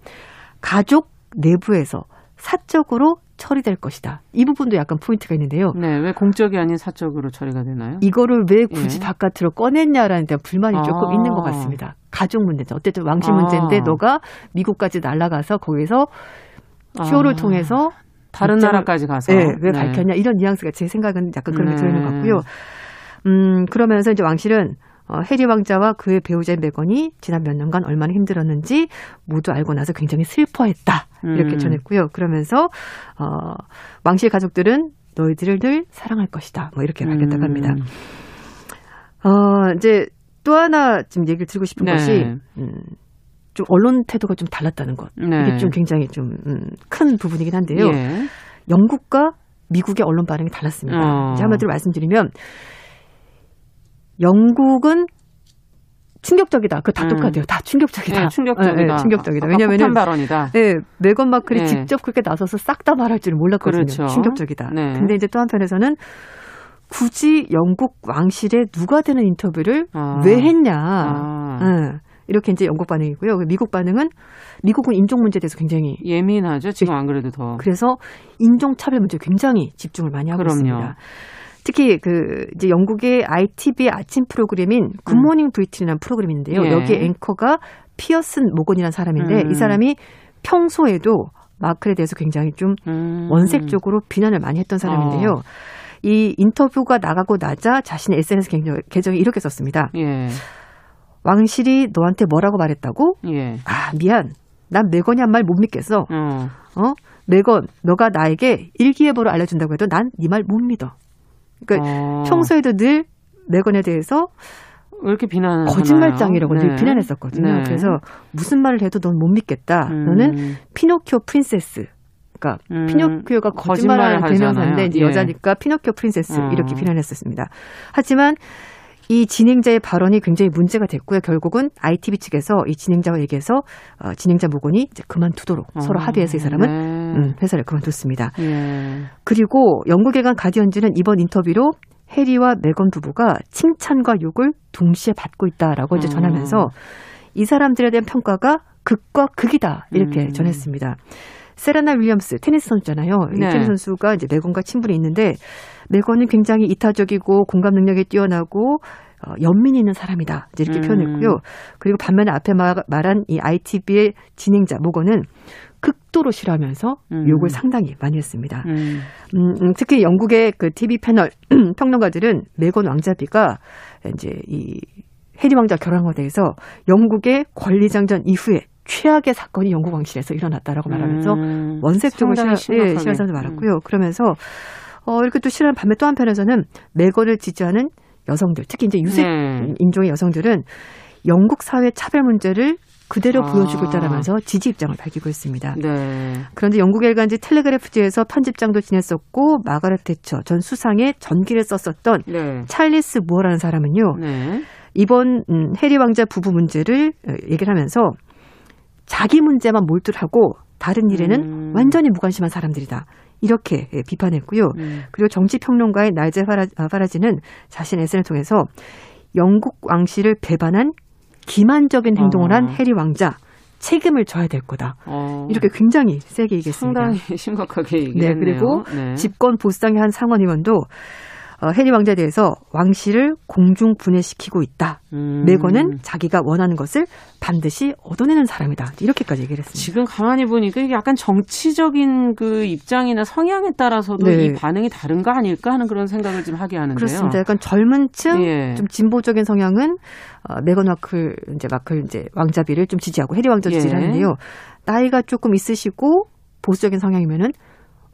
가족 내부에서 사적으로 처리될 것이다. 이 부분도 약간 포인트가 있는데요. 네, 왜 공적이 아닌 사적으로 처리가 되나요? 이거를 왜 굳이 예. 바깥으로 꺼냈냐라는 데 불만이 아. 조금 있는 것 같습니다. 가족 문제죠. 어쨌든 왕실 아. 문제인데 너가 미국까지 날아가서 거기서 쇼를 아, 통해서 다른 입장을- 나라까지 가서 네, 왜 밝혔냐 이런 뉘앙스가 제 생각은 약간 그런 게 네. 들어있는 것 같고요. 음 그러면서 이제 왕실은 어, 해리 왕자와 그의 배우자인 메건이 지난 몇 년간 얼마나 힘들었는지 모두 알고 나서 굉장히 슬퍼했다 이렇게 음. 전했고요. 그러면서 어, 왕실 가족들은 너희들을 늘 사랑할 것이다. 뭐 이렇게 밝혔다고 합니다. 음. 어, 이제 또 하나 지금 얘기를 드리고 싶은 네. 것이 음, 좀 언론 태도가 좀 달랐다는 것. 네. 이게 좀 굉장히 좀큰 부분이긴 한데요. 예. 영국과 미국의 언론 반응이 달랐습니다. 어. 이제 한마디로 말씀드리면 영국은 충격적이다. 그다 음. 똑같아요. 다 충격적이다. 네, 충격적이다. 네, 네, 충격적이다. 왜냐면은 폭탄 발언이다. 네, 메건 마클이 네. 직접 그렇게 나서서 싹 다 말할 줄은 몰랐거든요. 그렇죠. 충격적이다. 네. 근데 이제 또 한편에서는 굳이 영국 왕실에 누가 되는 인터뷰를 아. 왜 했냐. 아. 네, 이렇게 이제 영국 반응이고요. 미국 반응은 미국은 인종 문제에 대해서 굉장히 예민하죠. 지금 안 그래도 더. 그래서 인종 차별 문제에 굉장히 집중을 많이 하고 그럼요. 있습니다. 특히 그 이제 영국의 ITV의 아침 프로그램인 Good Morning Britain이라는 프로그램인데요. 예. 여기 앵커가 피어스 모건이라는 사람인데 음. 이 사람이 평소에도 마클에 대해서 굉장히 좀 음. 원색적으로 비난을 많이 했던 사람인데요. 어. 이 인터뷰가 나가고 나자 자신의 SNS 계정- 계정에 이렇게 썼습니다. 예. 왕실이 너한테 뭐라고 말했다고? 예. 아 미안. 난 메건이 한 말 못 믿겠어. 어. 어? 메건, 너가 나에게 일기예보를 알려준다고 해도 난 네 말 못 믿어. 그러니까 어. 평소에도 늘 메건에 대해서 왜 이렇게 비난을 거짓말장이라고 하나요? 늘 비난했었거든요. 네. 그래서 무슨 말을 해도 넌 못 믿겠다. 음. 너는 피노키오 princess. 그러니까 음. 피노키오가 거짓말하는 대명사인데. 이제 예. 여자니까 피노키오 princess 어. 이렇게 비난했었습니다. 하지만 이 진행자의 발언이 굉장히 문제가 됐고요. 결국은 ITV 측에서 이 진행자와 얘기해서 어, 진행자 모건이 이제 그만두도록 서로 어. 합의해서 이 사람은 네. 음, 회사를 그만뒀습니다. 예. 그리고 영국의 간 가디언즈는 이번 인터뷰로 해리와 메건 부부가 칭찬과 욕을 동시에 받고 있다라고 이제 음. 전하면서 이 사람들에 대한 평가가 극과 극이다 이렇게 음. 전했습니다. 세레나 윌리엄스 테니스 선수잖아요. 이 네. 테니스 선수가 이제 메건과 친분이 있는데 메건은 굉장히 이타적이고 공감 능력이 뛰어나고 어, 연민이 있는 사람이다 이제 이렇게 음. 표현했고요. 그리고 반면에 앞에 마- 말한 이 ITV의 진행자 모건은 극도로 싫어하면서 음. 욕을 상당히 많이 했습니다. 음. 음, 음, 특히 영국의 그 TV 패널 평론가들은 메건 왕자비가 이제 이 해리 왕자 것에 대해서 영국의 권리장전 이후에 최악의 사건이 영국 왕실에서 일어났다라고 말하면서 음. 원색적으로 상당히 예, 사람도 많았고요. 그러면서 어, 이렇게 또 싫어하는 반면 또 한편에서는 메건을 지지하는 여성들, 특히 이제 유색 네. 인종의 여성들은 영국 사회 차별 문제를 그대로 아. 보여주고 있다라면서 지지 입장을 밝히고 있습니다. 네. 그런데 영국 일간지 텔레그래프지에서 편집장도 지냈었고 마가렛 대처 전 수상의 전기를 썼었던 네. 찰리스 무어라는 사람은요 네. 이번 음, 해리 왕자 부부 문제를 어, 얘기를 하면서 자기 문제만 몰두하고 다른 일에는 음. 완전히 무관심한 사람들이다 이렇게 예, 비판했고요. 음. 그리고 정치 평론가의 날제 파라, 아, 파라지는 자신 SNS를 통해서 영국 왕실을 배반한 기만적인 행동을 한 어. 해리 왕자 책임을 져야 될 거다. 어. 이렇게 굉장히 세게 얘기했습니다. 상당히 심각하게 네, 얘기했네요. 그리고 네. 집권 보수당의 한 상원 의원도 어, 해리 왕자에 대해서 왕실을 공중 분해시키고 있다. 음. 메건은 자기가 원하는 것을 반드시 얻어내는 사람이다. 이렇게까지 얘기를 했습니다. 지금 가만히 보니까 이게 약간 정치적인 그 입장이나 성향에 따라서도 네. 이 반응이 다른 거 아닐까 하는 그런 생각을 좀 하게 하는데요. 그렇습니다. 약간 젊은 층, 예. 좀 진보적인 성향은 어, 메건 마클 이제 마클 이제 왕자비를 좀 지지하고 해리 왕자 지지를 예. 하는데요. 나이가 조금 있으시고 보수적인 성향이면은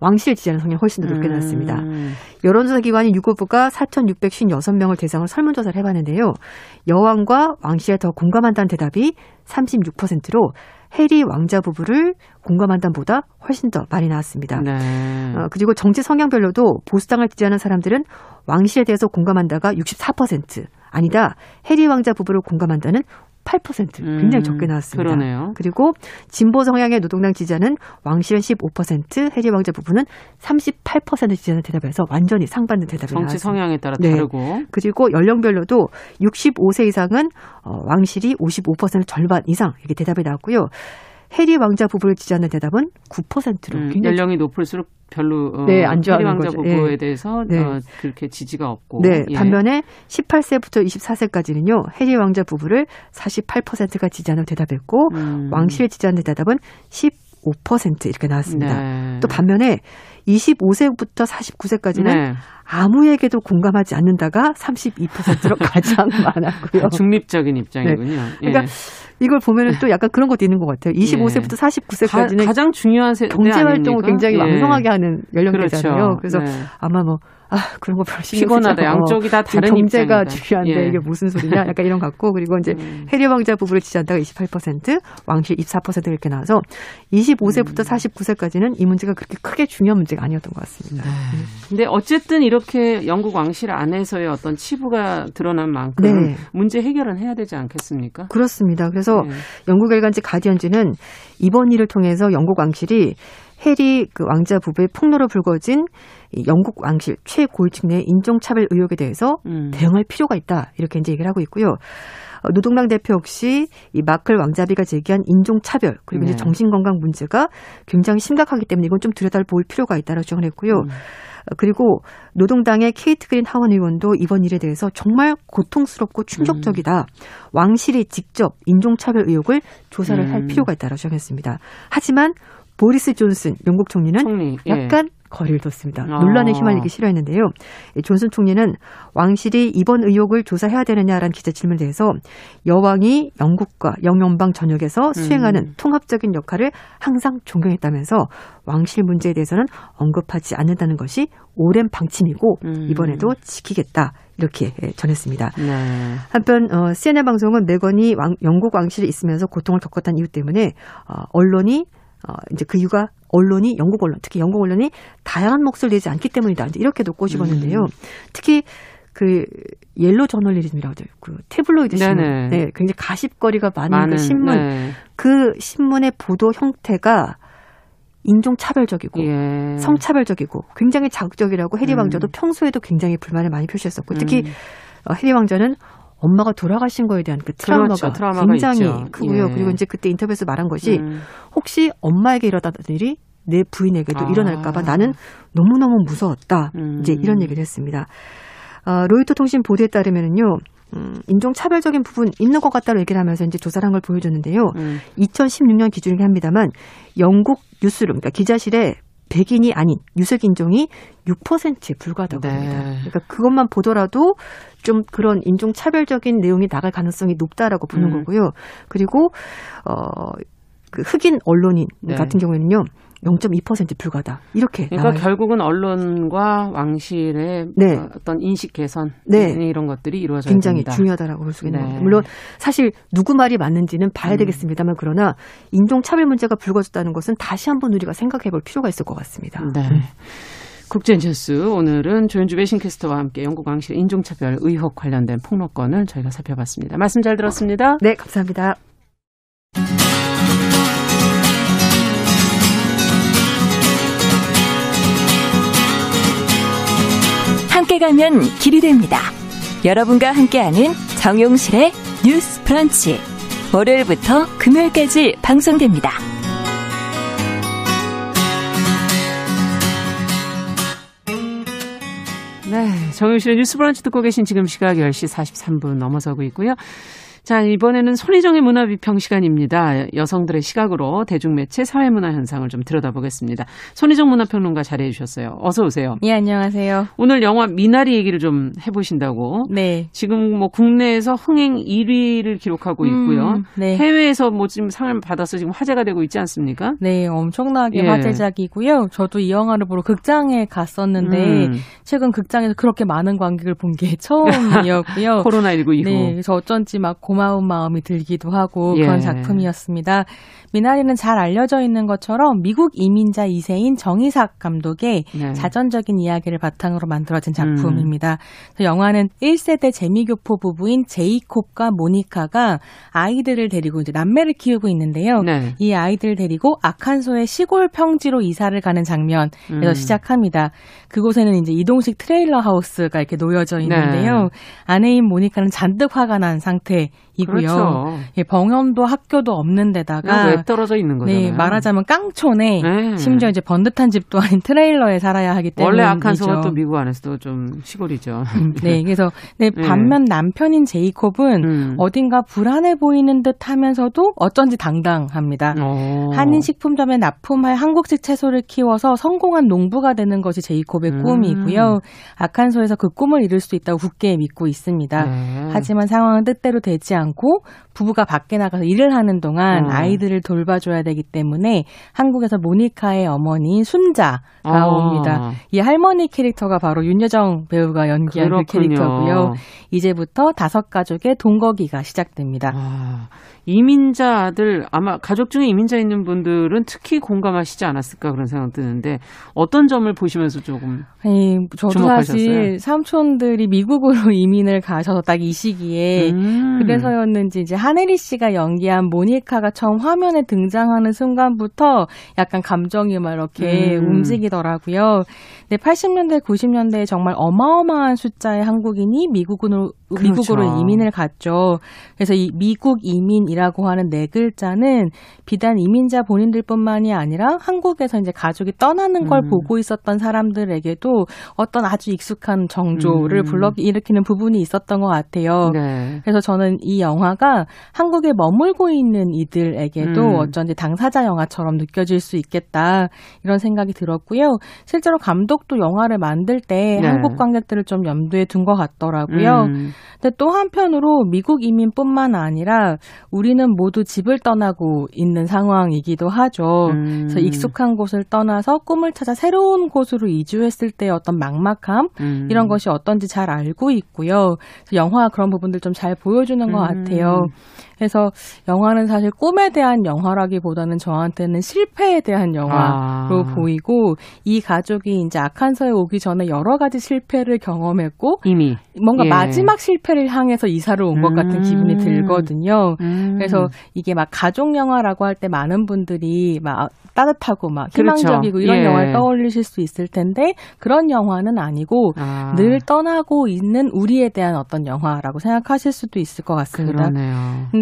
왕실 지지하는 성향이 훨씬 더 높게 나왔습니다. 음. 여론조사 기관인 유고부가 4,656명을 대상으로 설문조사를 해봤는데요. 여왕과 왕실에 더 공감한다는 대답이 36%로 해리 왕자 부부를 공감한다는 보다 훨씬 더 많이 나왔습니다. 네. 어, 그리고 정치 성향별로도 보수당을 지지하는 사람들은 왕실에 대해서 공감한다가 64%, 아니다 해리 왕자 부부를 공감한다는 8% 굉장히 음, 적게 나왔습니다. 그러네요. 그리고 진보 성향의 노동당 지지자는 왕실은 15%, 해리 왕자 부부는 38% 지지하는 대답에서 완전히 상반된 대답이 정치 나왔습니다. 성향에 따라 네. 다르고. 그리고 연령별로도 65세 이상은 어, 왕실이 55% 절반 이상 이렇게 대답이 나왔고요. 해리 왕자 부부를 지지하는 대답은 9%로 음, 연령이 높을수록 별로 어, 네, 안 좋아하는 해리 왕자 거죠. 부부에 예. 대해서 네. 어, 그렇게 지지가 없고. 네, 예. 반면에 18세부터 24세까지는요, 해리 왕자 부부를 48%가 지지하는 대답했고, 음. 왕실을 지지하는 대답은 15% 이렇게 나왔습니다. 네. 또 반면에 25세부터 49세까지는 네. 아무에게도 공감하지 않는다가 32%로 가장 많았고요. 중립적인 입장이군요. 예. 그러니까 이걸 보면은 또 약간 그런 것도 있는 것 같아요. 25세부터 49세까지는 가, 장 중요한 세대 경제 활동을? 굉장히 예. 왕성하게 하는 연령대잖아요. 그렇죠. 그래서 네. 아마 뭐, 아, 그런 거 별로 피곤하다. 않고, 양쪽이 다 지금 다른 경제가 입장이다. 중요한데 예. 이게 무슨 소리냐? 약간 이런 것 같고, 그리고 이제 음. 해리 왕자 부부를 지지한다가 28%, 왕실 24% 이렇게 나와서 25세부터 음. 49세까지는 이 문제가 그렇게 크게 중요한 문제가 아니었던 것 같습니다. 근데 어쨌든 이렇게 영국 왕실 안에서의 어떤 치부가 드러난 만큼 네. 문제 해결은 해야 되지 않겠습니까? 그렇습니다. 그래서 네. 영국 일간지 가디언지는 이번 일을 통해서 영국 왕실이 해리 그 왕자 부부의 폭로로 불거진 이 영국 왕실 최고위층 내 인종차별 의혹에 대해서 음. 대응할 필요가 있다 이렇게 이제 얘기를 하고 있고요. 어, 노동당 대표 역시 이 마클 왕자비가 제기한 인종차별 그리고 네. 이제 정신건강 문제가 굉장히 심각하기 때문에 이건 좀 들여다볼 필요가 있다라고 주장을 했고요. 음. 어, 그리고 노동당의 케이트 그린 하원 의원도 이번 일에 대해서 정말 고통스럽고 충격적이다. 왕실이 직접 인종차별 의혹을 조사를 할 음. 필요가 있다라고 주장했습니다. 하지만 보리스 존슨 영국 총리는 총리 예. 약간 거리를 뒀습니다. 어. 논란에 휘말리기 싫어했는데요. 이 존슨 총리는 왕실이 이번 의혹을 조사해야 되느냐라는 기자 질문에 대해서 여왕이 영국과 영연방 전역에서 수행하는 음. 통합적인 역할을 항상 존경했다면서 왕실 문제에 대해서는 언급하지 않는다는 것이 오랜 방침이고 음. 이번에도 지키겠다 이렇게 예, 전했습니다. 네. 한편 어, CNN 방송은 메건이 왕- 영국 왕실에 있으면서 고통을 겪었다는 이유 때문에 어, 언론이 어, 이제 그 이유가 언론이 영국 언론 특히 영국 언론이 다양한 목소리를 내지 않기 때문이다. 이제 이렇게도 꼬집었는데요. 음. 특히 그 옐로 저널리즘이라고 하죠. 그 태블로이드 신문. 네네. 네, 굉장히 가십거리가 많은, 많은 그 신문. 네. 그 신문의 보도 형태가 인종 차별적이고 예. 성차별적이고 굉장히 자극적이라고 해리 음. 왕자도 평소에도 굉장히 불만을 많이 표시했었고 특히 음. 어, 해리 왕자는 엄마가 돌아가신 거에 대한 그 트라우마가, 그렇죠. 트라우마가 굉장히 있죠. 크고요. 예. 그리고 이제 그때 인터뷰에서 말한 것이 음. 혹시 엄마에게 일어났던 일이 내 부인에게도 아. 일어날까봐 나는 너무너무 무서웠다. 음. 이제 이런 얘기를 했습니다. 어, 로이터 통신 보도에 따르면은요, 음, 인종 차별적인 부분 있는 것 같다고 얘기를 하면서 이제 조사를 한 걸 보여줬는데요. 음. 2016년 기준이긴 합니다만 영국 뉴스룸, 그러니까 기자실에 백인이 아닌 유색 인종이 6%에 불과하다고 네. 합니다. 그러니까 그것만 보더라도 좀 그런 인종 차별적인 내용이 나갈 가능성이 높다라고 보는 음. 거고요. 그리고 어, 그 흑인 언론인 네. 같은 경우에는요. 0.2% 불과하다. 이렇게 그러니까 나와요. 결국은 언론과 왕실의 네. 어떤 인식 개선 네. 이런 것들이 이루어져야 굉장히 됩니다. 중요하다라고 볼 수 있는 네. 물론 사실 누구 말이 맞는지는 봐야 음. 되겠습니다만 그러나 인종 차별 문제가 불거졌다는 것은 다시 한번 우리가 생각해 볼 필요가 있을 것 같습니다. 네. 국제뉴스 오늘은 조현주 외신캐스터와 함께 영국 왕실 인종차별 의혹 관련된 폭로건을 저희가 살펴봤습니다. 말씀 잘 들었습니다. 네, 감사합니다. 가면 길이 됩니다. 여러분과 함께하는 정용실의 뉴스 브런치. 월요일부터 금요일까지 방송됩니다. 네, 정용실의 뉴스 브런치 듣고 계신 지금 시각 10시 43분 넘어서고 있고요. 자, 이번에는 손희정의 문화비평 시간입니다. 여성들의 시각으로 대중매체 사회문화 현상을 좀 들여다보겠습니다. 손희정 문화평론가 자리해 주셨어요. 어서 오세요. 예, 안녕하세요. 오늘 영화 미나리 얘기를 좀 해보신다고. 네. 지금 뭐 국내에서 흥행 1위를 기록하고 있고요. 음, 네. 해외에서 뭐 지금 상을 받아서 지금 화제가 되고 있지 않습니까? 네, 엄청나게 예. 화제작이고요. 저도 이 영화를 보러 극장에 갔었는데 음. 최근 극장에서 그렇게 많은 관객을 본 게 처음이었고요. 코로나19 이후. 네, 그래서 어쩐지 막 고 마운 마음이 들기도 하고 예. 그런 작품이었습니다. 미나리는 잘 알려져 있는 것처럼 미국 이민자 2세인 정의삭 감독의 네. 자전적인 이야기를 바탕으로 만들어진 작품입니다. 그래서 영화는 1세대 재미교포 부부인 제이콥과 모니카가 아이들을 데리고 이제 남매를 키우고 있는데요. 네. 이 아이들을 데리고 아칸소의 시골 평지로 이사를 가는 장면에서 음. 시작합니다. 그곳에는 이제 이동식 트레일러 하우스가 이렇게 놓여져 있는데요. 네. 아내인 모니카는 잔뜩 화가 난 상태 이고요. 그렇죠. 예, 병원도 학교도 없는 데다가 왜 떨어져 있는 거잖아요. 네, 말하자면 깡촌에 네. 심지어 이제 번듯한 집도 아닌 트레일러에 살아야 하기 때문에 원래 아칸소가 또 미국 안에서도 좀 시골이죠. 네, 그래서 네, 네. 반면 남편인 제이콥은 음. 어딘가 불안해 보이는 듯 하면서도 어쩐지 당당합니다. 어. 한인 식품점에 납품할 한국식 채소를 키워서 성공한 농부가 되는 것이 제이콥의 음. 꿈이고요. 아칸소에서 그 꿈을 이룰 수 있다고 굳게 믿고 있습니다. 네. 하지만 상황은 뜻대로 되지 않고 부부가 밖에 나가서 일을 하는 동안 어. 아이들을 돌봐줘야 되기 때문에 한국에서 모니카의 어머니인 순자가 아. 옵니다. 이 할머니 캐릭터가 바로 윤여정 배우가 연기한 그. 캐릭터고요. 이제부터 다섯 가족의 동거기가 시작됩니다. 아, 이민자들 아마 가족 중에 이민자 있는 분들은 특히 공감하시지 않았을까 그런 생각 드는데 어떤 점을 보시면서 조금 아니, 저도 주목하셨어요? 사실 삼촌들이 미국으로 이민을 가셔서 딱 이 시기에 음. 그래서였는지 이제 하네리 씨가 연기한 모니카가 처음 화면에 등장하는 순간부터 약간 감정이 막 이렇게 음. 움직이더라고요. 근데 80년대, 90년대에 정말 어마어마한 숫자의 한국인이 미국으로 그렇죠. 미국으로 이민을 갔죠. 그래서 이 미국 이민이라고 하는 네 글자는 비단 이민자 본인들뿐만이 아니라 한국에서 이제 가족이 떠나는 걸 음. 보고 있었던 사람들에게도 어떤 아주 익숙한 정조를 음. 불러 일으키는 부분이 있었던 것 같아요. 네. 그래서 저는 이 영화가 한국에 머물고 있는 이들에게도 음. 어쩐지 당사자 영화처럼 느껴질 수 있겠다 이런 생각이 들었고요. 실제로 감독도 영화를 만들 때 네. 한국 관객들을 좀 염두에 둔 것 같더라고요. 음. 근데 또 한편으로 미국 이민뿐만 아니라 우리는 모두 집을 떠나고 있는 상황이기도 하죠. 음. 그래서 익숙한 곳을 떠나서 꿈을 찾아 새로운 곳으로 이주했을 때의 어떤 막막함 음. 이런 것이 어떤지 잘 알고 있고요. 영화가 그런 부분들 좀 잘 보여주는 것 음. 같아요. 그래서 영화는 사실 꿈에 대한 영화라기보다는 저한테는 실패에 대한 영화로 아. 보이고 이 가족이 이제 아칸서에 오기 전에 여러 가지 실패를 경험했고 이미 뭔가 예. 마지막 실패를 향해서 이사를 온것 같은 음. 기분이 들거든요. 음. 그래서 이게 막 가족 영화라고 할 때 많은 분들이 막 따뜻하고 막 그렇죠. 희망적이고 이런 예. 영화를 떠올리실 수 있을 텐데 그런 영화는 아니고 아. 늘 떠나고 있는 우리에 대한 어떤 영화라고 생각하실 수도 있을 것 같습니다. 그러네요.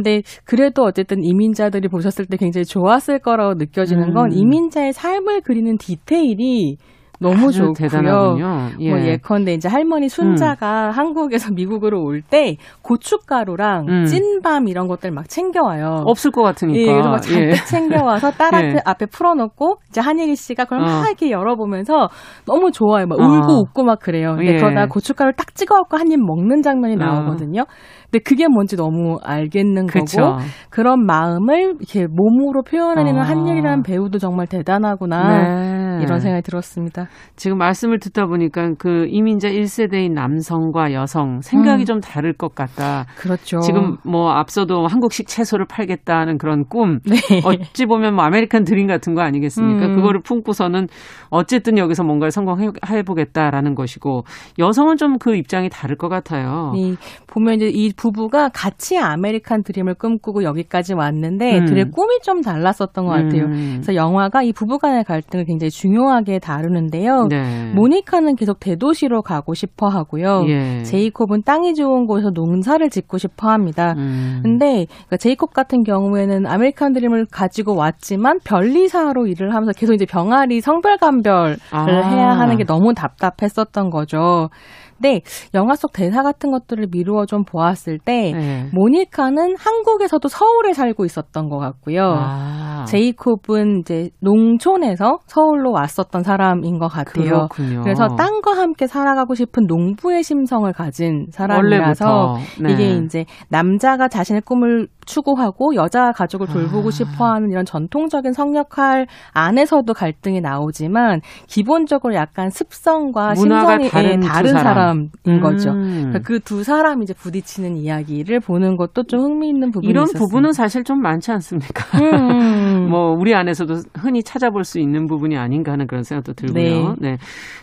근데 그래도 어쨌든 이민자들이 보셨을 때 굉장히 좋았을 거라고 느껴지는 건 음. 이민자의 삶을 그리는 디테일이 너무 좋고요. 대단하군요. 예. 뭐 예컨대 이제 할머니 순자가 한국에서 미국으로 올 때 고춧가루랑 음. 찐밤 이런 것들 막 챙겨와요. 없을 것 같으니까. 예, 그래서 막 잔뜩 예. 챙겨와서 딸 앞에, 예. 앞에 풀어놓고 이제 한예리 씨가 그럼 어. 막 이렇게 열어보면서 너무 좋아요. 막 어. 울고 웃고 막 그래요. 근데 예. 그러다 고춧가루 딱 찍어갖고 한 입 먹는 장면이 어. 나오거든요. 근데 그게 뭔지 너무 알겠는 그쵸. 거고 그런 마음을 이렇게 몸으로 표현해내는 아. 한예리라는 배우도 정말 대단하구나 네. 이런 생각이 들었습니다. 지금 말씀을 듣다 보니까 그 이민자 1세대인 남성과 여성 생각이 음. 좀 다를 것 같다. 그렇죠. 지금 뭐 앞서도 한국식 채소를 팔겠다는 그런 꿈 네. 어찌 보면 뭐 아메리칸 드림 같은 거 아니겠습니까? 음. 그거를 품고서는 어쨌든 여기서 뭔가를 성공해 보겠다라는 것이고 여성은 좀 그 입장이 다를 것 같아요. 이 보면 이제 이 부부가 같이 아메리칸 드림을 꿈꾸고 여기까지 왔는데 음. 둘의 꿈이 좀 달랐었던 것 같아요. 음. 그래서 영화가 이 부부간의 갈등을 굉장히 중 요하게 다루는데요. 네. 모니카는 계속 대도시로 가고 싶어 하고요. 예. 제이콥은 땅이 좋은 곳에서 농사를 짓고 싶어 합니다. 음. 근데 그러니까 제이콥 같은 경우에는 아메리칸 드림을 가지고 왔지만 감별사로 일을 하면서 계속 이제 병아리 성별 감별을 아. 해야 하는 게 너무 답답했었던 거죠. 근데 영화 속 대사 같은 것들을 미루어 좀 보았을 때 네. 모니카는 한국에서도 서울에 살고 있었던 것 같고요. 아. 제이콥은 이제 농촌에서 서울로 왔었던 사람인 것 같아요. 그렇군요. 그래서 땅과 함께 살아가고 싶은 농부의 심성을 가진 사람이라서. 네. 이게 이제 남자가 자신의 꿈을 추구하고 여자 가족을 돌보고 아. 싶어하는 이런 전통적인 성역할 안에서도 갈등이 나오지만 기본적으로 약간 습성과 문화가 심성이 다른 예, 두 다른 사람. 사람인 거죠. 음. 그두 사람이 이제 부딪히는 이야기를 보는 것도 좀 흥미있는 부분이 이런 있었습니다. 부분은 사실 좀 많지 않습니까? 음. 뭐 우리 안에서도 흔히 찾아볼 수 있는 부분이 아닌가 하는 그런 생각도 들고요. 네. 네.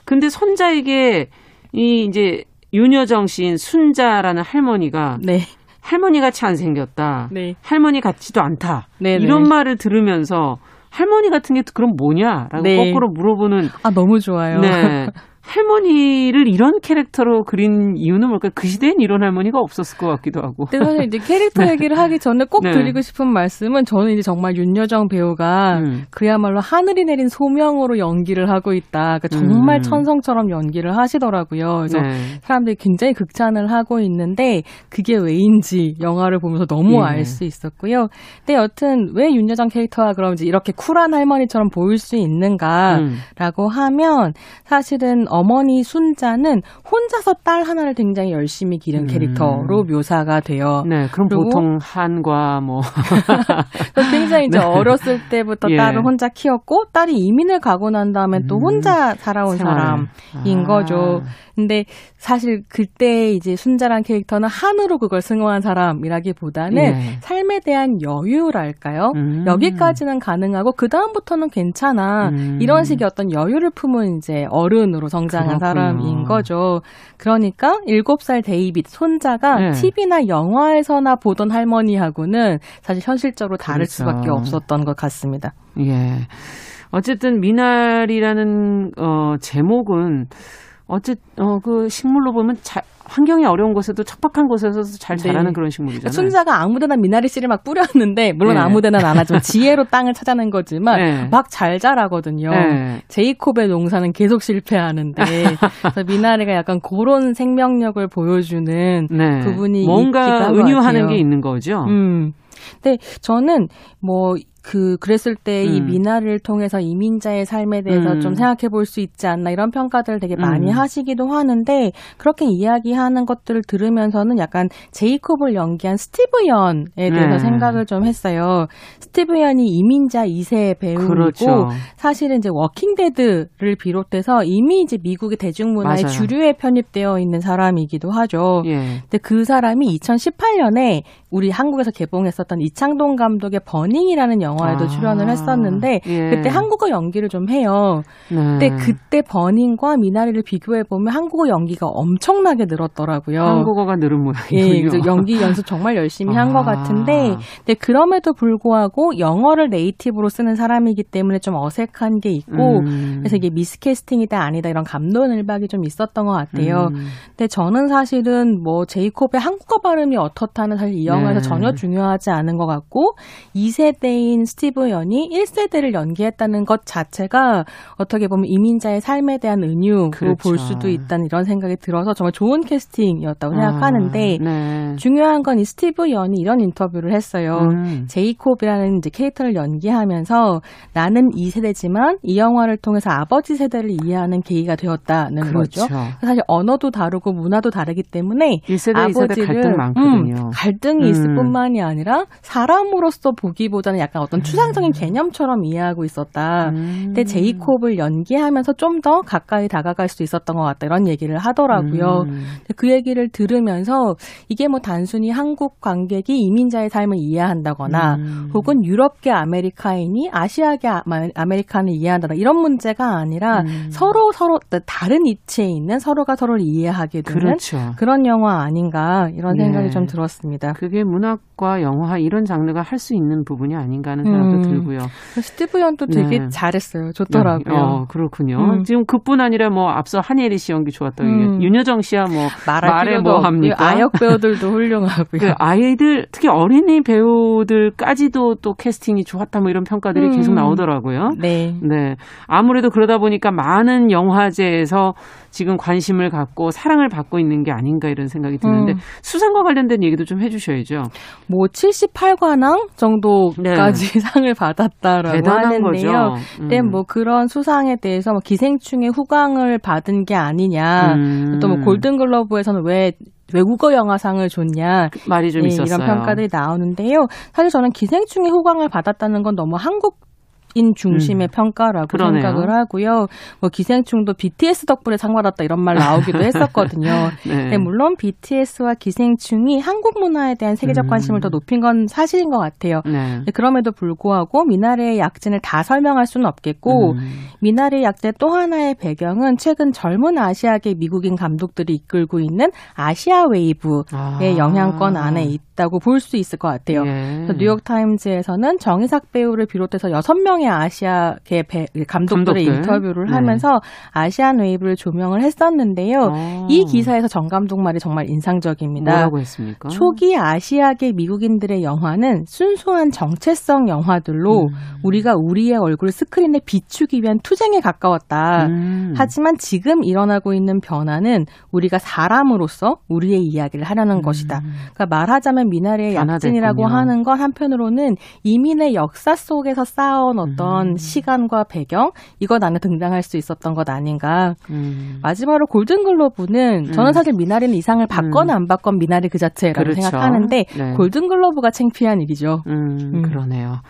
근데 손자에게 이 이제 윤여정 시인 순자라는 할머니가 네. 할머니 같이 안 생겼다. 네. 할머니 같지도 않다. 네, 이런 네. 말을 들으면서 할머니 같은 게 그럼 뭐냐라고 네. 거꾸로 물어보는 아 너무 좋아요. 네. 할머니를 이런 캐릭터로 그린 이유는 뭘까요? 그 시대엔 이런 할머니가 없었을 것 같기도 하고. 근데 사실 이제 캐릭터 얘기를 하기 전에 꼭 네. 드리고 싶은 말씀은 저는 이제 정말 윤여정 배우가 음. 그야말로 하늘이 내린 소명으로 연기를 하고 있다. 그러니까 정말 음. 천성처럼 연기를 하시더라고요. 그래서 네. 사람들이 굉장히 극찬을 하고 있는데 그게 왜인지 영화를 보면서 너무 예. 알수 있었고요. 근데 여튼 왜 윤여정 캐릭터가 그럼 이제 이렇게 쿨한 할머니처럼 보일 수 있는가라고 음. 하면 사실은 어머니 순자는 혼자서 딸 하나를 굉장히 열심히 기른 음. 캐릭터로 묘사가 돼요. 네, 그럼 보통 한과 뭐 굉장히 이제 네. 어렸을 때부터 예. 딸을 혼자 키웠고 딸이 이민을 가고 난 다음에 또 음. 혼자 살아온 생활. 사람인 아. 거죠. 근데 사실 그때 이제 순자란 캐릭터는 한으로 그걸 승화한 사람이라기보다는 예. 삶에 대한 여유랄까요? 음. 여기까지는 가능하고 그 다음부터는 괜찮아. 음. 이런 식의 어떤 여유를 품은 이제 어른으로 성 장한 그렇군요. 사람인 거죠. 그러니까 7살 데이빗 손자가 네. TV나 영화에서나 보던 할머니하고는 사실 현실적으로 다를 그렇죠. 수밖에 없었던 것 같습니다. 예. 어쨌든 미나리라는 어 제목은 어쨌 어그 식물로 보면 자, 환경이 어려운 곳에도 척박한 곳에서도 잘 네. 자라는 그런 식물이잖아요. 순자가 아무데나 미나리 씨를 막 뿌렸는데 물론 네. 아무데나는 안 하지만 지혜로 땅을 찾아낸 거지만 네. 막잘 자라거든요. 네. 제이콥의 농사는 계속 실패하는데 미나리가 약간 그런 생명력을 보여주는 네. 부분이 뭔가 은유하는. 게 있는 거죠. 음. 근데 저는 뭐 그 그랬을 때이 음. 미나를 통해서 이민자의 삶에 대해서 음. 좀 생각해 볼 수 있지 않나 이런 평가들을 되게 많이 음. 하시기도 하는데 그렇게 이야기하는 것들을 들으면서는 약간 제이콥을 연기한 스티브 연에 대해서 네. 생각을 좀 했어요. 스티브 연이 이민자 2세 배우이고 그렇죠. 사실은 이제 워킹데드를 비롯해서 이미 이제 미국의 대중문화의 맞아요. 주류에 편입되어 있는 사람이기도 하죠. 예. 근데 그 사람이 2018년에 우리 한국에서 개봉했었던 이창동 감독의 버닝이라는 영화 에도 아, 출연을 했었는데 예. 그때 한국어 연기를 좀 해요. 네. 근데 그때 버닝과 미나리를 비교해 보면 한국어 연기가 엄청나게 늘었더라고요. 한국어가 늘은 모양이군요. 예, 연기 연습 정말 열심히 한것 아. 같은데, 근데 그럼에도 불구하고 영어를 네이티브로 쓰는 사람이기 때문에 좀 어색한 게 있고, 음. 그래서 이게 미스캐스팅이다 아니다 이런 감론을박이 좀 있었던 것 같아요. 음. 근데 저는 사실은 뭐 제이콥의 한국어 발음이 어떻다는 사실 이 영화에서 네. 전혀 중요하지 않은 것 같고 2세대인 스티브 연이 1세대를 연기했다는 것 자체가 어떻게 보면 이민자의 삶에 대한 은유로 그렇죠. 볼 수도 있다는 이런 생각이 들어서 정말 좋은 캐스팅이었다고 생각하는데 아, 네. 중요한 건 이 스티브 연이 이런 인터뷰를 했어요. 음. 제이콥이라는 이제 캐릭터를 연기하면서 나는 2세대지만 이 영화를 통해서 아버지 세대를 이해하는 계기가 되었다는 그렇죠. 거죠. 사실 언어도 다르고 문화도 다르기 때문에 1세대, 2세대 아버지랑 갈등 많거든요. 음, 갈등이 있을 음. 뿐만이 아니라 사람으로서 보기보다는 약간 어떤 추상적인 개념처럼 이해하고 있었다. 음. 근데 제이콥을 연기하면서 좀 더 가까이 다가갈 수 있었던 것 같다 이런 얘기를 하더라고요. 음. 그 얘기를 들으면서 이게 뭐 단순히 한국 관객이 이민자의 삶을 이해한다거나 음. 혹은 유럽계 아메리카인이 아시아계 아마- American을 이해한다거나 이런 문제가 아니라 음. 서로 서로 다른 위치에 있는 서로가 서로를 이해하게 되는 그렇죠. 그런 영화 아닌가 이런 네. 생각이 좀 들었습니다. 그게 이게 문학과 영화 이런 장르가 할 수 있는 부분이 아닌가 하는 생각도 음. 들고요. 스티브 연도 되게 네. 잘했어요. 좋더라고요. 어, 그렇군요. 음. 지금 그뿐 아니라 뭐 앞서 한예리 씨 연기 좋았던 음. 게 윤여정 씨야 뭐 필요도 뭐. 합니까? 아역 배우들도 훌륭하고요. 그 아이들 특히 어린이 배우들까지도 또 캐스팅이 좋았다 뭐 이런 평가들이 음. 계속 나오더라고요. 네. 네. 아무래도 그러다 보니까 많은 영화제에서 지금 관심을 갖고 사랑을 받고 있는 게 아닌가 이런 생각이 드는데 음. 수상과 관련된 얘기도 좀 해주셔야죠. 뭐 78관왕 정도까지 상을 받았다라고 네. 하는데요. 거죠. 음. 네, 뭐 그런 수상에 대해서 뭐 기생충의 후광을 받은 게 아니냐. 음. 또뭐 골든글러브에서는 왜 외국어 영화상을 줬냐 말이 좀 예, 있었어요. 이런 평가들이 나오는데요. 사실 저는 기생충의 후광을 받았다는 건 너무 한국 인 중심의 평가라고 음. 그러네요. 생각을 하고요. 뭐 기생충도 BTS 덕분에 상 받았다 이런 말 나오기도 했었거든요. 네. 네, 물론 BTS와 기생충이 한국 문화에 대한 세계적 음. 관심을 더 높인 건 사실인 것 같아요. 네. 네, 그럼에도 불구하고 미나리의 약진을 다 설명할 수는 없겠고 음. 미나리 약진의 또 하나의 배경은 최근 젊은 아시아계 미국인 감독들이 이끌고 있는 아시아 wave의 아. 영향권 안에 있다고 볼 수 있을 것 같아요. 예. 뉴욕 타임즈에서는 정이삭 배우를 비롯해서 여섯 명의 아시아계 배- 감독들의 감독들. 인터뷰를 네. 하면서 Asian wave를 조명을 했었는데요. 어. 이 기사에서 정 감독 말이 정말 인상적입니다. 뭐라고 했습니까? 초기 아시아계 미국인들의 영화는 순수한 정체성 영화들로 음. 우리가 우리의 얼굴을 스크린에 비추기 위한 투쟁에 가까웠다. 음. 하지만 지금 일어나고 있는 변화는 우리가 사람으로서 우리의 이야기를 하려는 것이다. 그러니까 말하자면 미나리의 음. 약진이라고 하는 건 한편으로는 이민의 역사 속에서 쌓아온 어떤 음. 시간과 배경 이것 안에 등장할 수 있었던 것 아닌가. 음. 마지막으로 골든글로브는 음. 저는 사실 미나리는 이상을 받거나 안 받건 미나리 그 자체라고 그렇죠. 생각하는데 네. 골든글로브가 창피한 일이죠. 음, 음. 그러네요.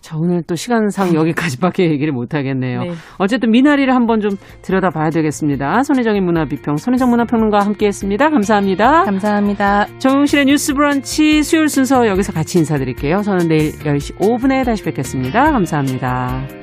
자, 오늘 또 시간상 여기까지밖에 얘기를 못 하겠네요. 네. 어쨌든 미나리를 한번 좀 들여다봐야 되겠습니다. 손혜정의 문화비평, 손혜정 문화평론가와 함께 했습니다. 감사합니다. 감사합니다. 정용실의 뉴스 브런치 수요일 순서 여기서 같이 인사드릴게요. 저는 내일 10시 5분에 다시 뵙겠습니다. 감사합니다.